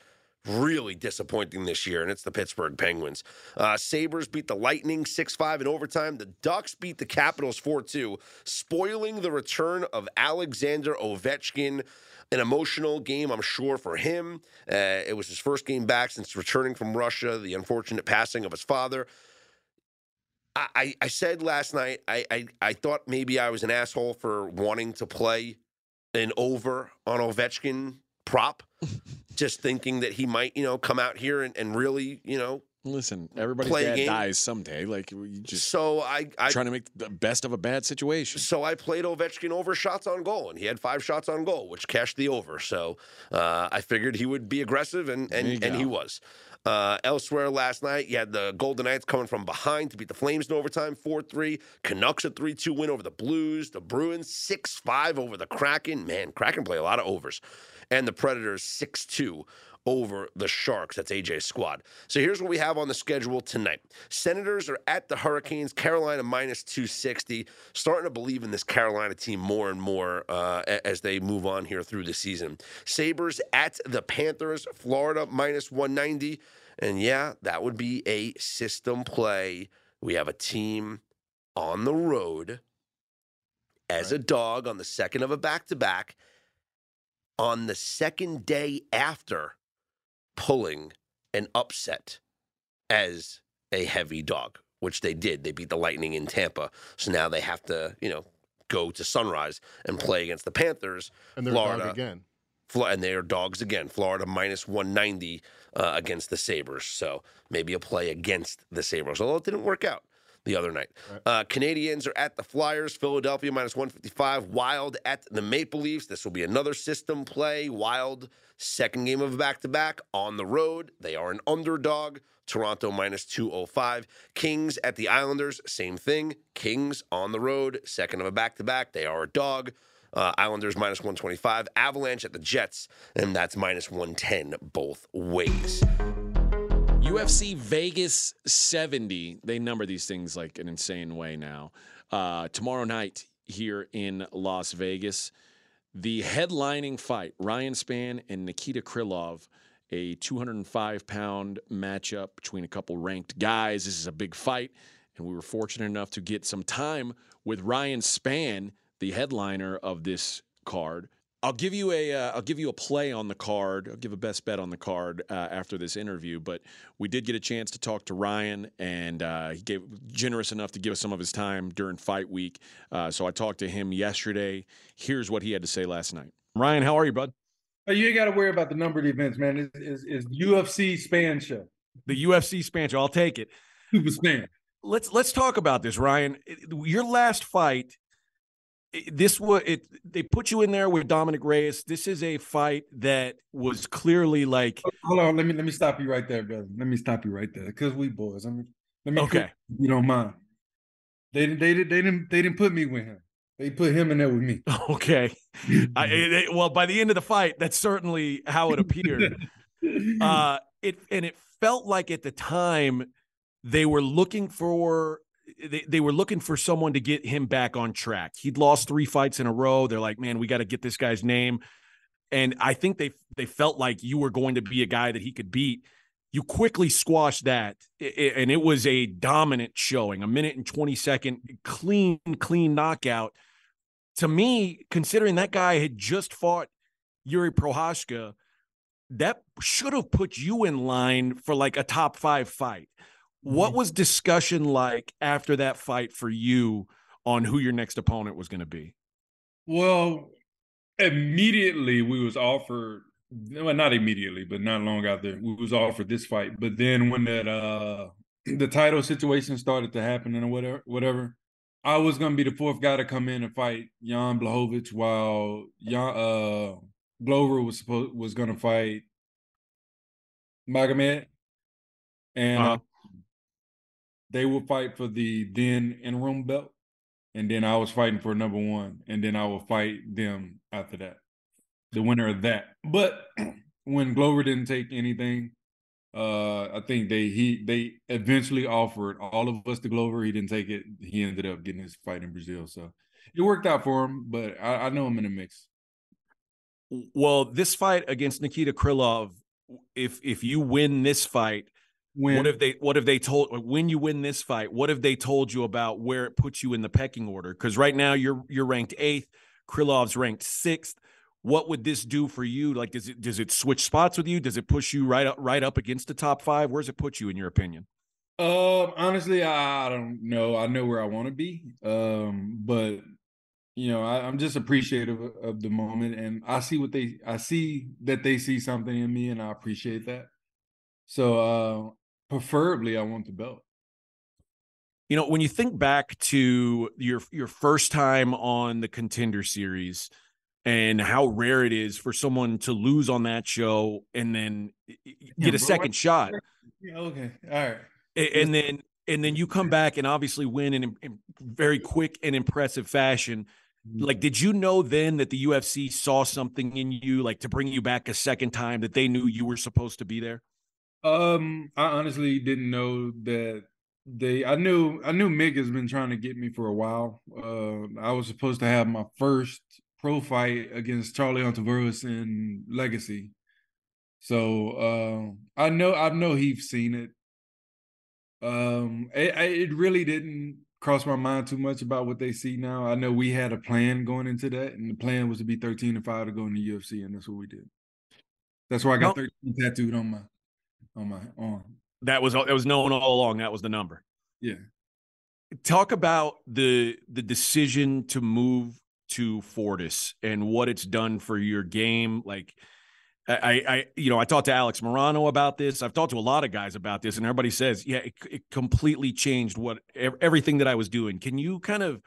really disappointing this year, and it's the Pittsburgh Penguins. Uh, Sabres beat the Lightning 6 5 in overtime. The Ducks beat the Capitals 4 2, spoiling the return of Alexander Ovechkin. An emotional game, I'm sure, for him. Uh, it was his first game back since returning from Russia, the unfortunate passing of his father. I, I, said last night, I, I, I thought maybe I was an asshole for wanting to play an over on Ovechkin prop, just thinking that he might, you know, come out here and, and really, you know. Listen, everybody's Play dad game. dies someday. Like you just So I, I trying to make the best of a bad situation. So I played Ovechkin over shots on goal, and he had five shots on goal, which cashed the over. So uh, I figured he would be aggressive, and and, and he was. Uh, elsewhere last night, you had the Golden Knights coming from behind to beat the Flames in overtime, 4 3. Canucks a 3 2 win over the Blues. The Bruins 6 5 over the Kraken. Man, Kraken play a lot of overs. And the Predators 6 2 over the Sharks. That's AJ's squad. So here's what we have on the schedule tonight. Senators are at the Hurricanes. Carolina minus 260. Starting to believe in this Carolina team more and more uh, as they move on here through the season. Sabres at the Panthers. Florida minus 190. And yeah, that would be a system play. We have a team on the road as a dog on the second of a back to back on the second day after pulling an upset as a heavy dog, which they did. They beat the Lightning in Tampa. So now they have to, you know, go to Sunrise and play against the Panthers. And they're Florida. dog again. And they are dogs again. Florida minus 190 uh, against the Sabres. So maybe a play against the Sabres, although it didn't work out the other night. Uh, Canadiens are at the Flyers. Philadelphia minus 155. Wild at the Maple Leafs. This will be another system play. Wild, second game of a back to back on the road. They are an underdog. Toronto minus 205. Kings at the Islanders, same thing. Kings on the road, second of a back to back. They are a dog. Uh, Islanders minus 125. Avalanche at the Jets, and that's minus 110 both ways. UFC Vegas 70. They number these things like an insane way now. Uh, tomorrow night here in Las Vegas, the headlining fight Ryan Spann and Nikita Krylov, a 205 pound matchup between a couple ranked guys. This is a big fight, and we were fortunate enough to get some time with Ryan Spann, the headliner of this card. I'll give you a uh, I'll give you a play on the card. I'll give a best bet on the card uh, after this interview. But we did get a chance to talk to Ryan, and uh, he gave generous enough to give us some of his time during fight week. Uh, so I talked to him yesterday. Here's what he had to say last night. Ryan, how are you, bud? Oh, you ain't got to worry about the number of events, man. Is it's UFC Spann show. The UFC Spann. show. I'll take it. Super Spann. let's let's talk about this, Ryan. Your last fight, this was it. They put you in there with Dominick Reyes. This is a fight that was clearly like Hold on, let me let me stop you right there, brother. Let me stop you right there, because we boys. Let me let me Okay. you don't mind. They didn't they didn't they didn't they didn't put me with him. They put him in there with me. okay. I, well, by the end of the fight, that's certainly how it appeared. uh, it and it felt like at the time they were looking for they, they were looking for someone to get him back on track. He'd lost three fights in a row. They're like, man, we got to get this guy's name. And I think they they felt like you were going to be a guy that he could beat. You quickly squashed that, and it was a dominant showing. A minute and twenty second clean, clean knockout. To me, considering that guy had just fought Jiri Prochazka, that should have put you in line for like a top five fight. What was discussion like after that fight for you on who your next opponent was going to be? Well, immediately we was offered well, not immediately, but not long after we was offered this fight. But then when that uh the title situation started to happen and whatever whatever, I was gonna be the fourth guy to come in and fight Jan Blachowicz while Jan uh Glover was supposed was gonna fight Magomed. And Uh-huh. They would fight for the then interim belt and then I was fighting for number one, and then I will fight them after that, the winner of that. But when Glover didn't take anything, Uh, I think they he they eventually offered all of us to Glover. He didn't take it. He ended up getting his fight in Brazil, so it worked out for him. But I, I know him in the mix. Well, this fight against Nikita Krylov, if if you win this fight, When what if they what if they told when you win this fight, what have they told you about where it puts you in the pecking order? Because right now you're you're ranked eighth, Krylov's ranked sixth. What would this do for you? Like, does it does it switch spots with you? Does it push you right up right up against the top five? Where's it put you in your opinion? Um, honestly, I, don't know. I know where I want to be. Um, but you know, I, I'm just appreciative of, of the moment, and I see what they, I see that they see something in me, and I appreciate that. So, uh, preferably, I want the belt. You know, when you think back to your your first time on the contender series and how rare it is for someone to lose on that show and then y- Yeah, get a bro, second I- shot. Yeah, okay, all right. A- and then and then you come back and obviously win in, in very quick and impressive fashion like mm-hmm. did you know then that the ufc saw something in you like to bring you back a second time that they knew you were supposed to be there Um, I honestly didn't know that they. I knew I knew Mick has been trying to get me for a while. Uh, I was supposed to have my first pro fight against Charlie Ontiveros in Legacy. So uh, I know I know he's seen it. Um, it, it really didn't cross my mind too much about what they see now. I know we had a plan going into that, and the plan was to be thirteen and five to go in the UFC, and that's what we did. That's why I got Well- thirteen tattooed on my on my arm. that was that was known all along that was the number Yeah. talk about the the decision to move to Fortis and what it's done for your game. Like, I, I, you know, I talked to Alex Morono about this. I've talked to a lot of guys about this, and everybody says, yeah, it, it completely changed what everything that I was doing. Can you kind of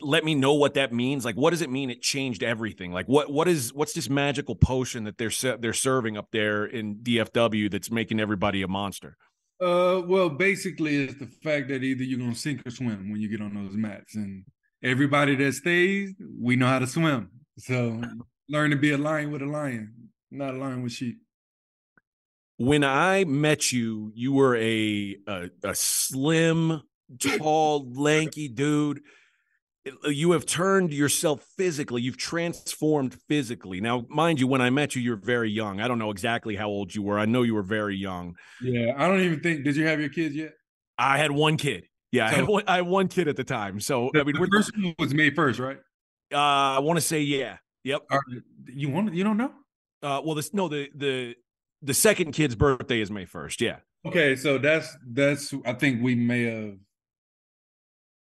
let me know what that means? Like, what does it mean? It changed everything. Like, what what is what's this magical potion that they're they're serving up there in DFW that's making everybody a monster? Uh, well, basically, it's the fact that either you're gonna sink or swim when you get on those mats, and everybody that stays, we know how to swim. So learn to be a lion with a lion, not a lion with sheep. when I met you, you were a a, a slim, tall, lanky dude. It- You have turned yourself physically. You've transformed physically. Now, mind you, when I met you, you're very young. I don't know exactly how old you were. I know you were very young. Yeah, I don't even think. Did you have your kids yet? I had one kid. Yeah, I had one, I had one kid at the time. So The, I mean, the first one was May first, right? uh, I want to say yeah. Yep. Right. You want? You don't know? Uh, well, this no the the the second kid's birthday is May first. Yeah. Okay, so that's that's. I think we may have.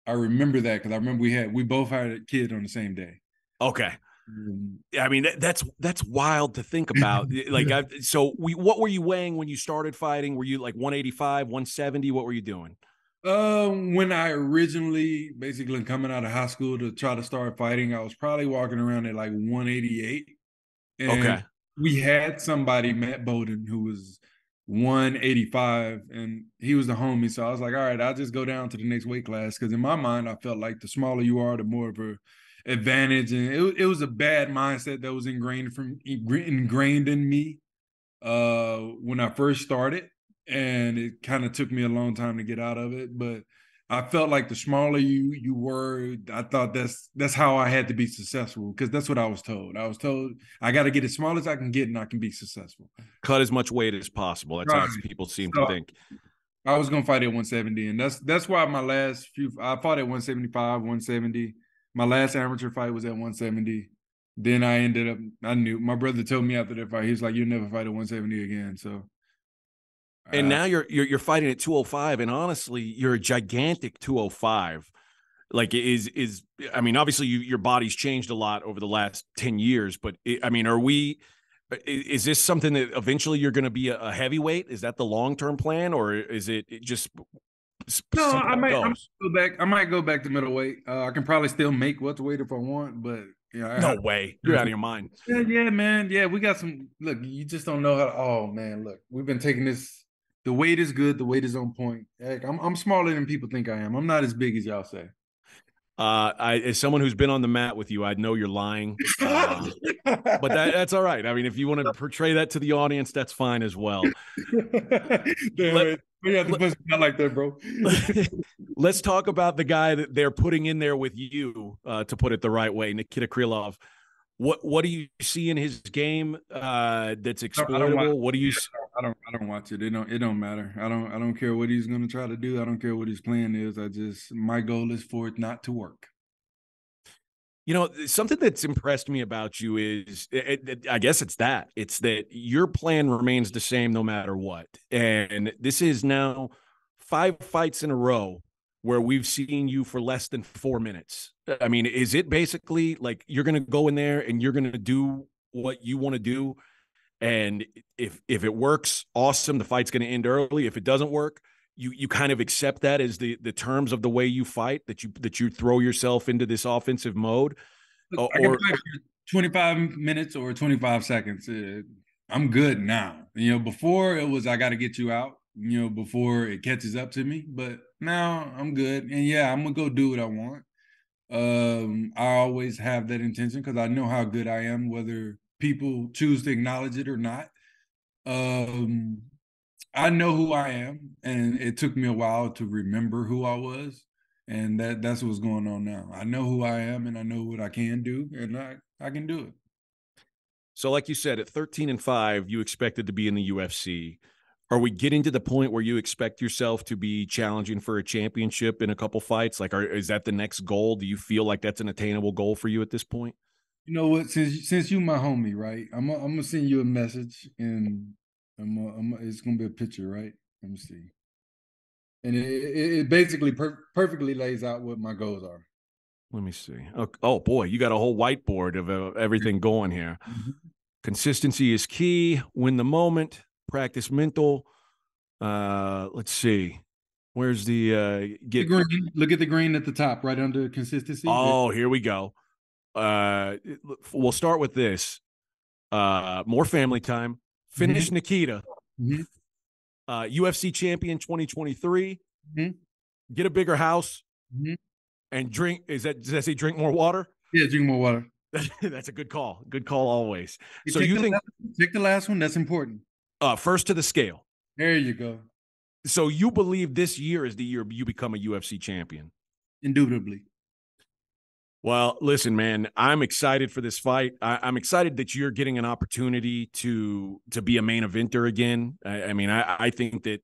I remember that because I remember we had we both had a kid on the same day. Okay. Um, I mean, that, that's that's wild to think about. like, I, so we, what were you weighing when you started fighting? Were you like 185, 170? What were you doing? Um, when I originally basically coming out of high school to try to start fighting, I was probably walking around at like 188. And Okay. we had somebody, Matt Bowden, who was 185, and he was the homie. So I was like, all right, I'll just go down to the next weight class. Cause in my mind, I felt like the smaller you are, the more of a advantage. And it, it was a bad mindset that was ingrained from ingrained in me uh when I first started and it kind of took me a long time to get out of it but I felt like the smaller you you were I thought that's that's how I had to be successful because that's what I was told. I was told I got to get as small as I can get and I can be successful. Cut as much weight as possible. That's how people seem So- to think. I was gonna fight at 170 and that's that's why my last few I fought at 175 170 my last amateur fight was at 170 then I ended up I knew my brother told me after that fight he was like you'll never fight at 170 again. So And uh, now you're, you're you're fighting at 205, and honestly, you're a gigantic 205. Like is is I mean, obviously, you, your body's changed a lot over the last 10 years, but it, I mean, are we? Is this something that eventually you're going to be a, heavyweight? Is that the long term plan, or is it it just? No, I might, I might go back. I might go back to middleweight. Uh, I can probably still make welterweight if I want, but know, I- No way, you're out of your mind. Yeah, yeah, man. Yeah, we got some. Look, you just don't know how. To, Oh man, look, we've been taking this. The weight is good. The weight is on point. Heck, I'm I'm smaller than people think I am. I'm not as big as y'all say. Uh, I, as someone who's been on the mat with you, I know you're lying, um, but that, that's all right. I mean, if you want to portray that to the audience, that's fine as well. Let- have to push not like that, bro. Let's talk about the guy that they're putting in there with you, uh, to put it the right way, Nikita Krylov. What what do you see in his game uh, that's want- exploitable? What do you? I don't I don't watch it. It don't it don't matter. I don't I don't care what he's gonna try to do. I don't care what his plan is. I just my goal is for it not to work. You know, something that's impressed me about you is, it, it- I guess it's that it's that your plan remains the same no matter what. And this is now five fights in a row where we've seen you for less than four minutes. I mean, is it basically like you're going to go in there and you're going to do what you want to do? And if if it works, awesome. The fight's going to end early. If it doesn't work, you you kind of accept that as the the terms of the way you fight that you that you throw yourself into this offensive mode. Look, Or- I can fight for 25 minutes or 25 seconds. Uh, I'm good now. You know, before it was I got to get you out, you know, before it catches up to me. But now I'm good. And yeah, I'm to go do what I want. Um, I always have that intention because I know how good I am, whether people choose to acknowledge it or not. Um, I know who I am, and it took me a while to remember who I was and that that's what's going on now. I know who I am and I know what I can do and I I can do it. So, like you said, at 13 and five, you expected to be in the UFC. Are we getting to the point where you expect yourself to be challenging for a championship in a couple fights? Like, are, is that the next goal? Do you feel like that's an attainable goal for you at this point? You know what? Since since you my homie, right? I'm gonna- I'm gonna send you a message and I'm gonna- I'm gonna- it's gonna be a picture, right? Let me see. And it, it, it basically per- perfectly lays out what my goals are. Let me see. Oh, oh boy, you got a whole whiteboard of uh, everything going here. Consistency is key. Win the moment. Practice mental. Uh, let's see. Where's the uh, The get? green, look at the green at the top, right under consistency. Oh, here we go. Uh, we'll start with this. Uh, more family time. Finish Nikita. Mhm. Uh, UFC champion 2023. Mhm. Get a bigger house Mhm. and drink. Is that does that say drink more water? Yeah, drink more water. That's a good call. Good call always. So Check you the think last- check the last one? That's important. Uh, first to the scale. There you go. So you believe this year is the year you become a UFC champion? Indubitably. Well, listen, man, I'm excited for this fight. I, I'm excited that you're getting an opportunity to to be a main eventer again. I, I mean, I, I think that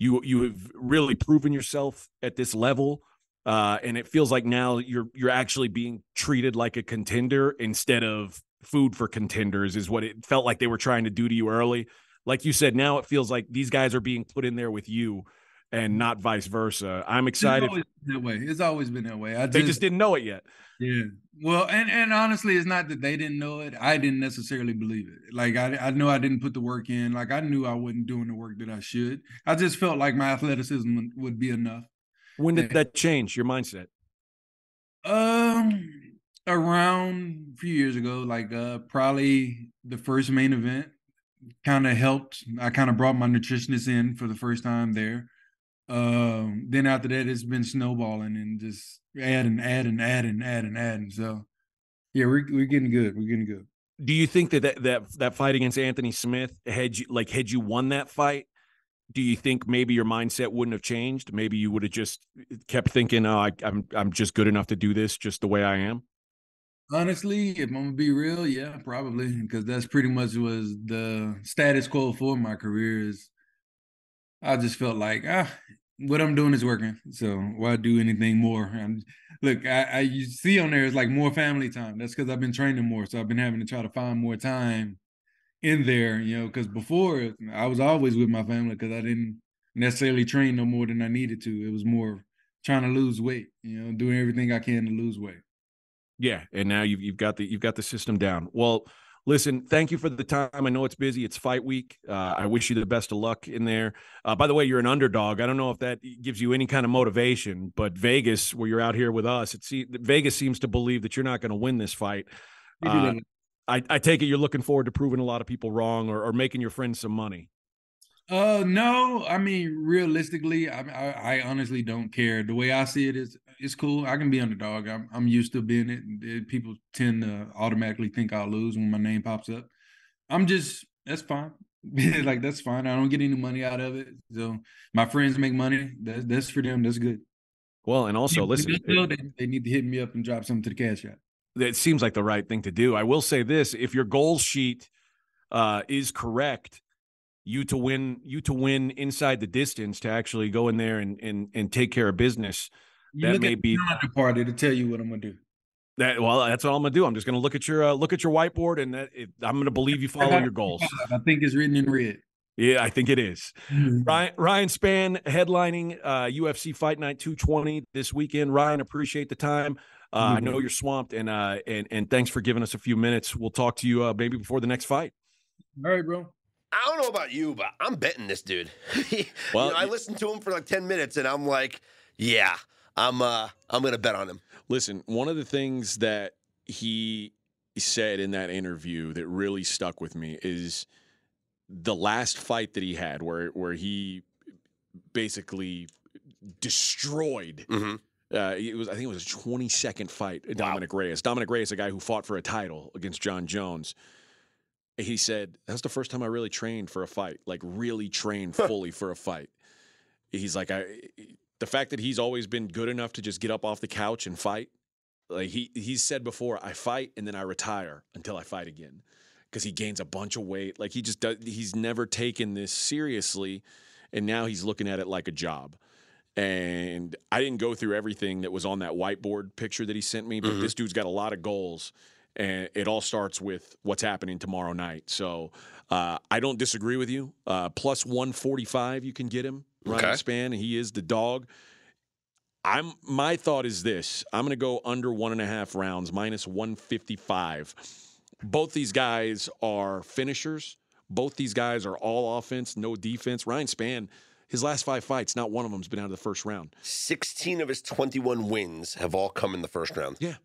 you you have really proven yourself at this level, uh, and it feels like now you're you're actually being treated like a contender instead of food for contenders. Is what it felt like they were trying to do to you early. Like you said, now it feels like these guys are being put in there with you, and not vice versa. I'm excited. It's always been that way. It's always been that way. I They just didn't know it yet. Yeah. Well, and and honestly, it's not that they didn't know it. I didn't necessarily believe it. Like I I know I didn't put the work in. Like I knew I wasn't doing the work that I should. I just felt like my athleticism would be enough. When did Yeah. that change your mindset? Um around a few years ago, like uh probably the first main event kind of helped. I kind of brought my nutritionist in for the first time there. Um then after that it's been snowballing and just adding, adding, adding, adding, adding. So yeah, we're we're getting good. We're getting good. Do you think that that that, that fight against Anthony Smith had you like had you won that fight? Do you think maybe your mindset wouldn't have changed? Maybe you would have just kept thinking, "Oh, I, I'm I'm just good enough to do this, just the way I am." Honestly, if I'm gonna be real, yeah, probably because that's pretty much was the status quo for my career. Is I just felt like ah, what I'm doing is working, so why do anything more? And look, I, I you see on there is like more family time. That's because I've been training more, so I've been having to try to find more time in there. You know, because before I was always with my family because I didn't necessarily train no more than I needed to. It was more trying to lose weight. You know, doing everything I can to lose weight. Yeah, and now you've you've got the you've got the system down. Well, listen, thank you for the time. I know it's busy. It's fight week. Uh, I wish you the best of luck in there. Uh, by the way, you're an underdog. I don't know if that gives you any kind of motivation, but Vegas, where you're out here with us, it see, Vegas seems to believe that you're not going to win this fight. Uh. I, I take it you're looking forward to proving a lot of people wrong or, or making your friends some money. Uh, no. I mean, realistically, I, I I honestly don't care. The way I see it is, it's cool. I can be underdog. I'm I'm used to being it. And, People tend to automatically think I'll lose when my name pops up. I'm just that's fine. like that's fine. I don't get any money out of it. So my friends make money. That's that's for them. That's good. Well, and also, listen, they, they need to hit me up and drop something to the cash app. it seems like the right thing to do. I will say this: if your goal sheet uh, is correct, you to win, you to win inside the distance to actually go in there and and and take care of business. You That look may at be- the calendar party to tell you what I'm gonna do. That well, that's what I'm gonna do. I'm just gonna look at your uh, look at your whiteboard, and that it, I'm gonna believe you follow your goals. I think it's written in red. Yeah, I think it is. Ryan, Ryan Spann headlining uh, UFC Fight Night 220 this weekend. Ryan, appreciate the time. Uh, I know you're swamped, and uh, and and thanks for giving us a few minutes. We'll talk to you uh, maybe before the next fight. All right, bro. I don't know about you, but I'm betting this dude. You Well, know, I y- listened to him for like 10 minutes and I'm like, yeah, I'm uh I'm gonna bet on him. Listen, one of the things that he said in that interview that really stuck with me is the last fight that he had where where he basically destroyed hmm uh, it was I think it was a 20 second fight Dominick Reyes. Dominick Reyes, a guy who fought for a title against Jon Jones. He said, That's the first time I really trained for a fight, like really trained fully for a fight. He's like, I the fact that he's always been good enough to just get up off the couch and fight. Like he he's said before, I fight and then I retire until I fight again. Because he gains a bunch of weight. Like he just does he's never taken this seriously. And now he's looking at it like a job. And I didn't go through everything that was on that whiteboard picture that he sent me, but this dude's got a lot of goals. And it all starts with what's happening tomorrow night. So uh, I don't disagree with you. Uh, plus 145, you can get him. Ryan Okay. Spann, he is the dog. I'm my thought is this. I'm gonna go under one and a half rounds, minus 155. Both these guys are finishers. Both these guys are all offense, no defense. Ryan Spann, his last five fights, not one of them's been out of the first round. 16 of his 21 wins have all come in the first round. Yeah.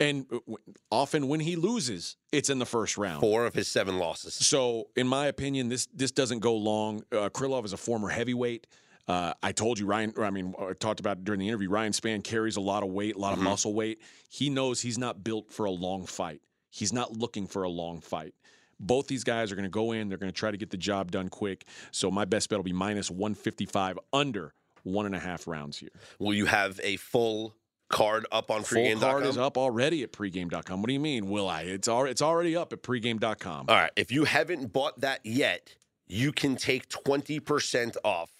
And uh, often when he loses, it's in the first round. Four of his seven losses. So, in my opinion, this this doesn't go long. Uh, Krylov is a former heavyweight. Uh, I told you, Ryan. I mean, I talked about during the interview. Ryan Spann carries a lot of weight, a lot of muscle weight. He knows he's not built for a long fight. He's not looking for a long fight. Both these guys are going to go in. They're going to try to get the job done quick. So my best bet will be minus one fifty five, under one and a half rounds here. Will you have a full card up on Full pregame.com? card is up already at pregame.com. What do you mean? Will I? It's already it's already up at pregame.com. All right. If you haven't bought that yet, you can take 20% off.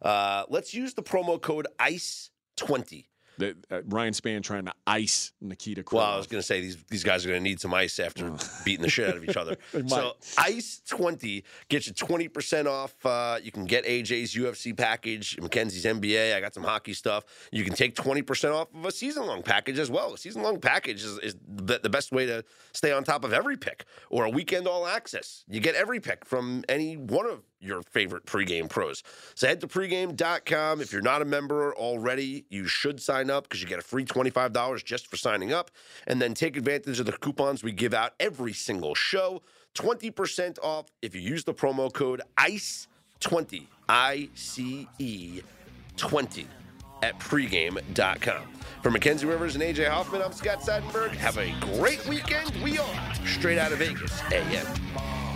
Uh, let's use the promo code ICE20. The, uh, Ryan Spann trying to ice Nikita Krylov. Well, I was going to say these these guys are going to need some ice after beating the shit out of each other. So ice twenty gets you twenty percent off. Uh, you can get AJ's UFC package, Mackenzie's NBA. I got some hockey stuff. You can take twenty percent off of a season long package as well. A season long package is, is the, the best way to stay on top of every pick, or a weekend all access. You get every pick from any one of your favorite pregame pros. So head to pregame.com. If you're not a member already, you should sign up because you get a free $25 just for signing up. And then take advantage of the coupons we give out every single show. 20% off if you use the promo code ICE20, I C E 20 at pregame.com. For Mackenzie Rivers and AJ Hoffman, I'm Scott Seidenberg. Have a great weekend. We are straight out of Vegas AM.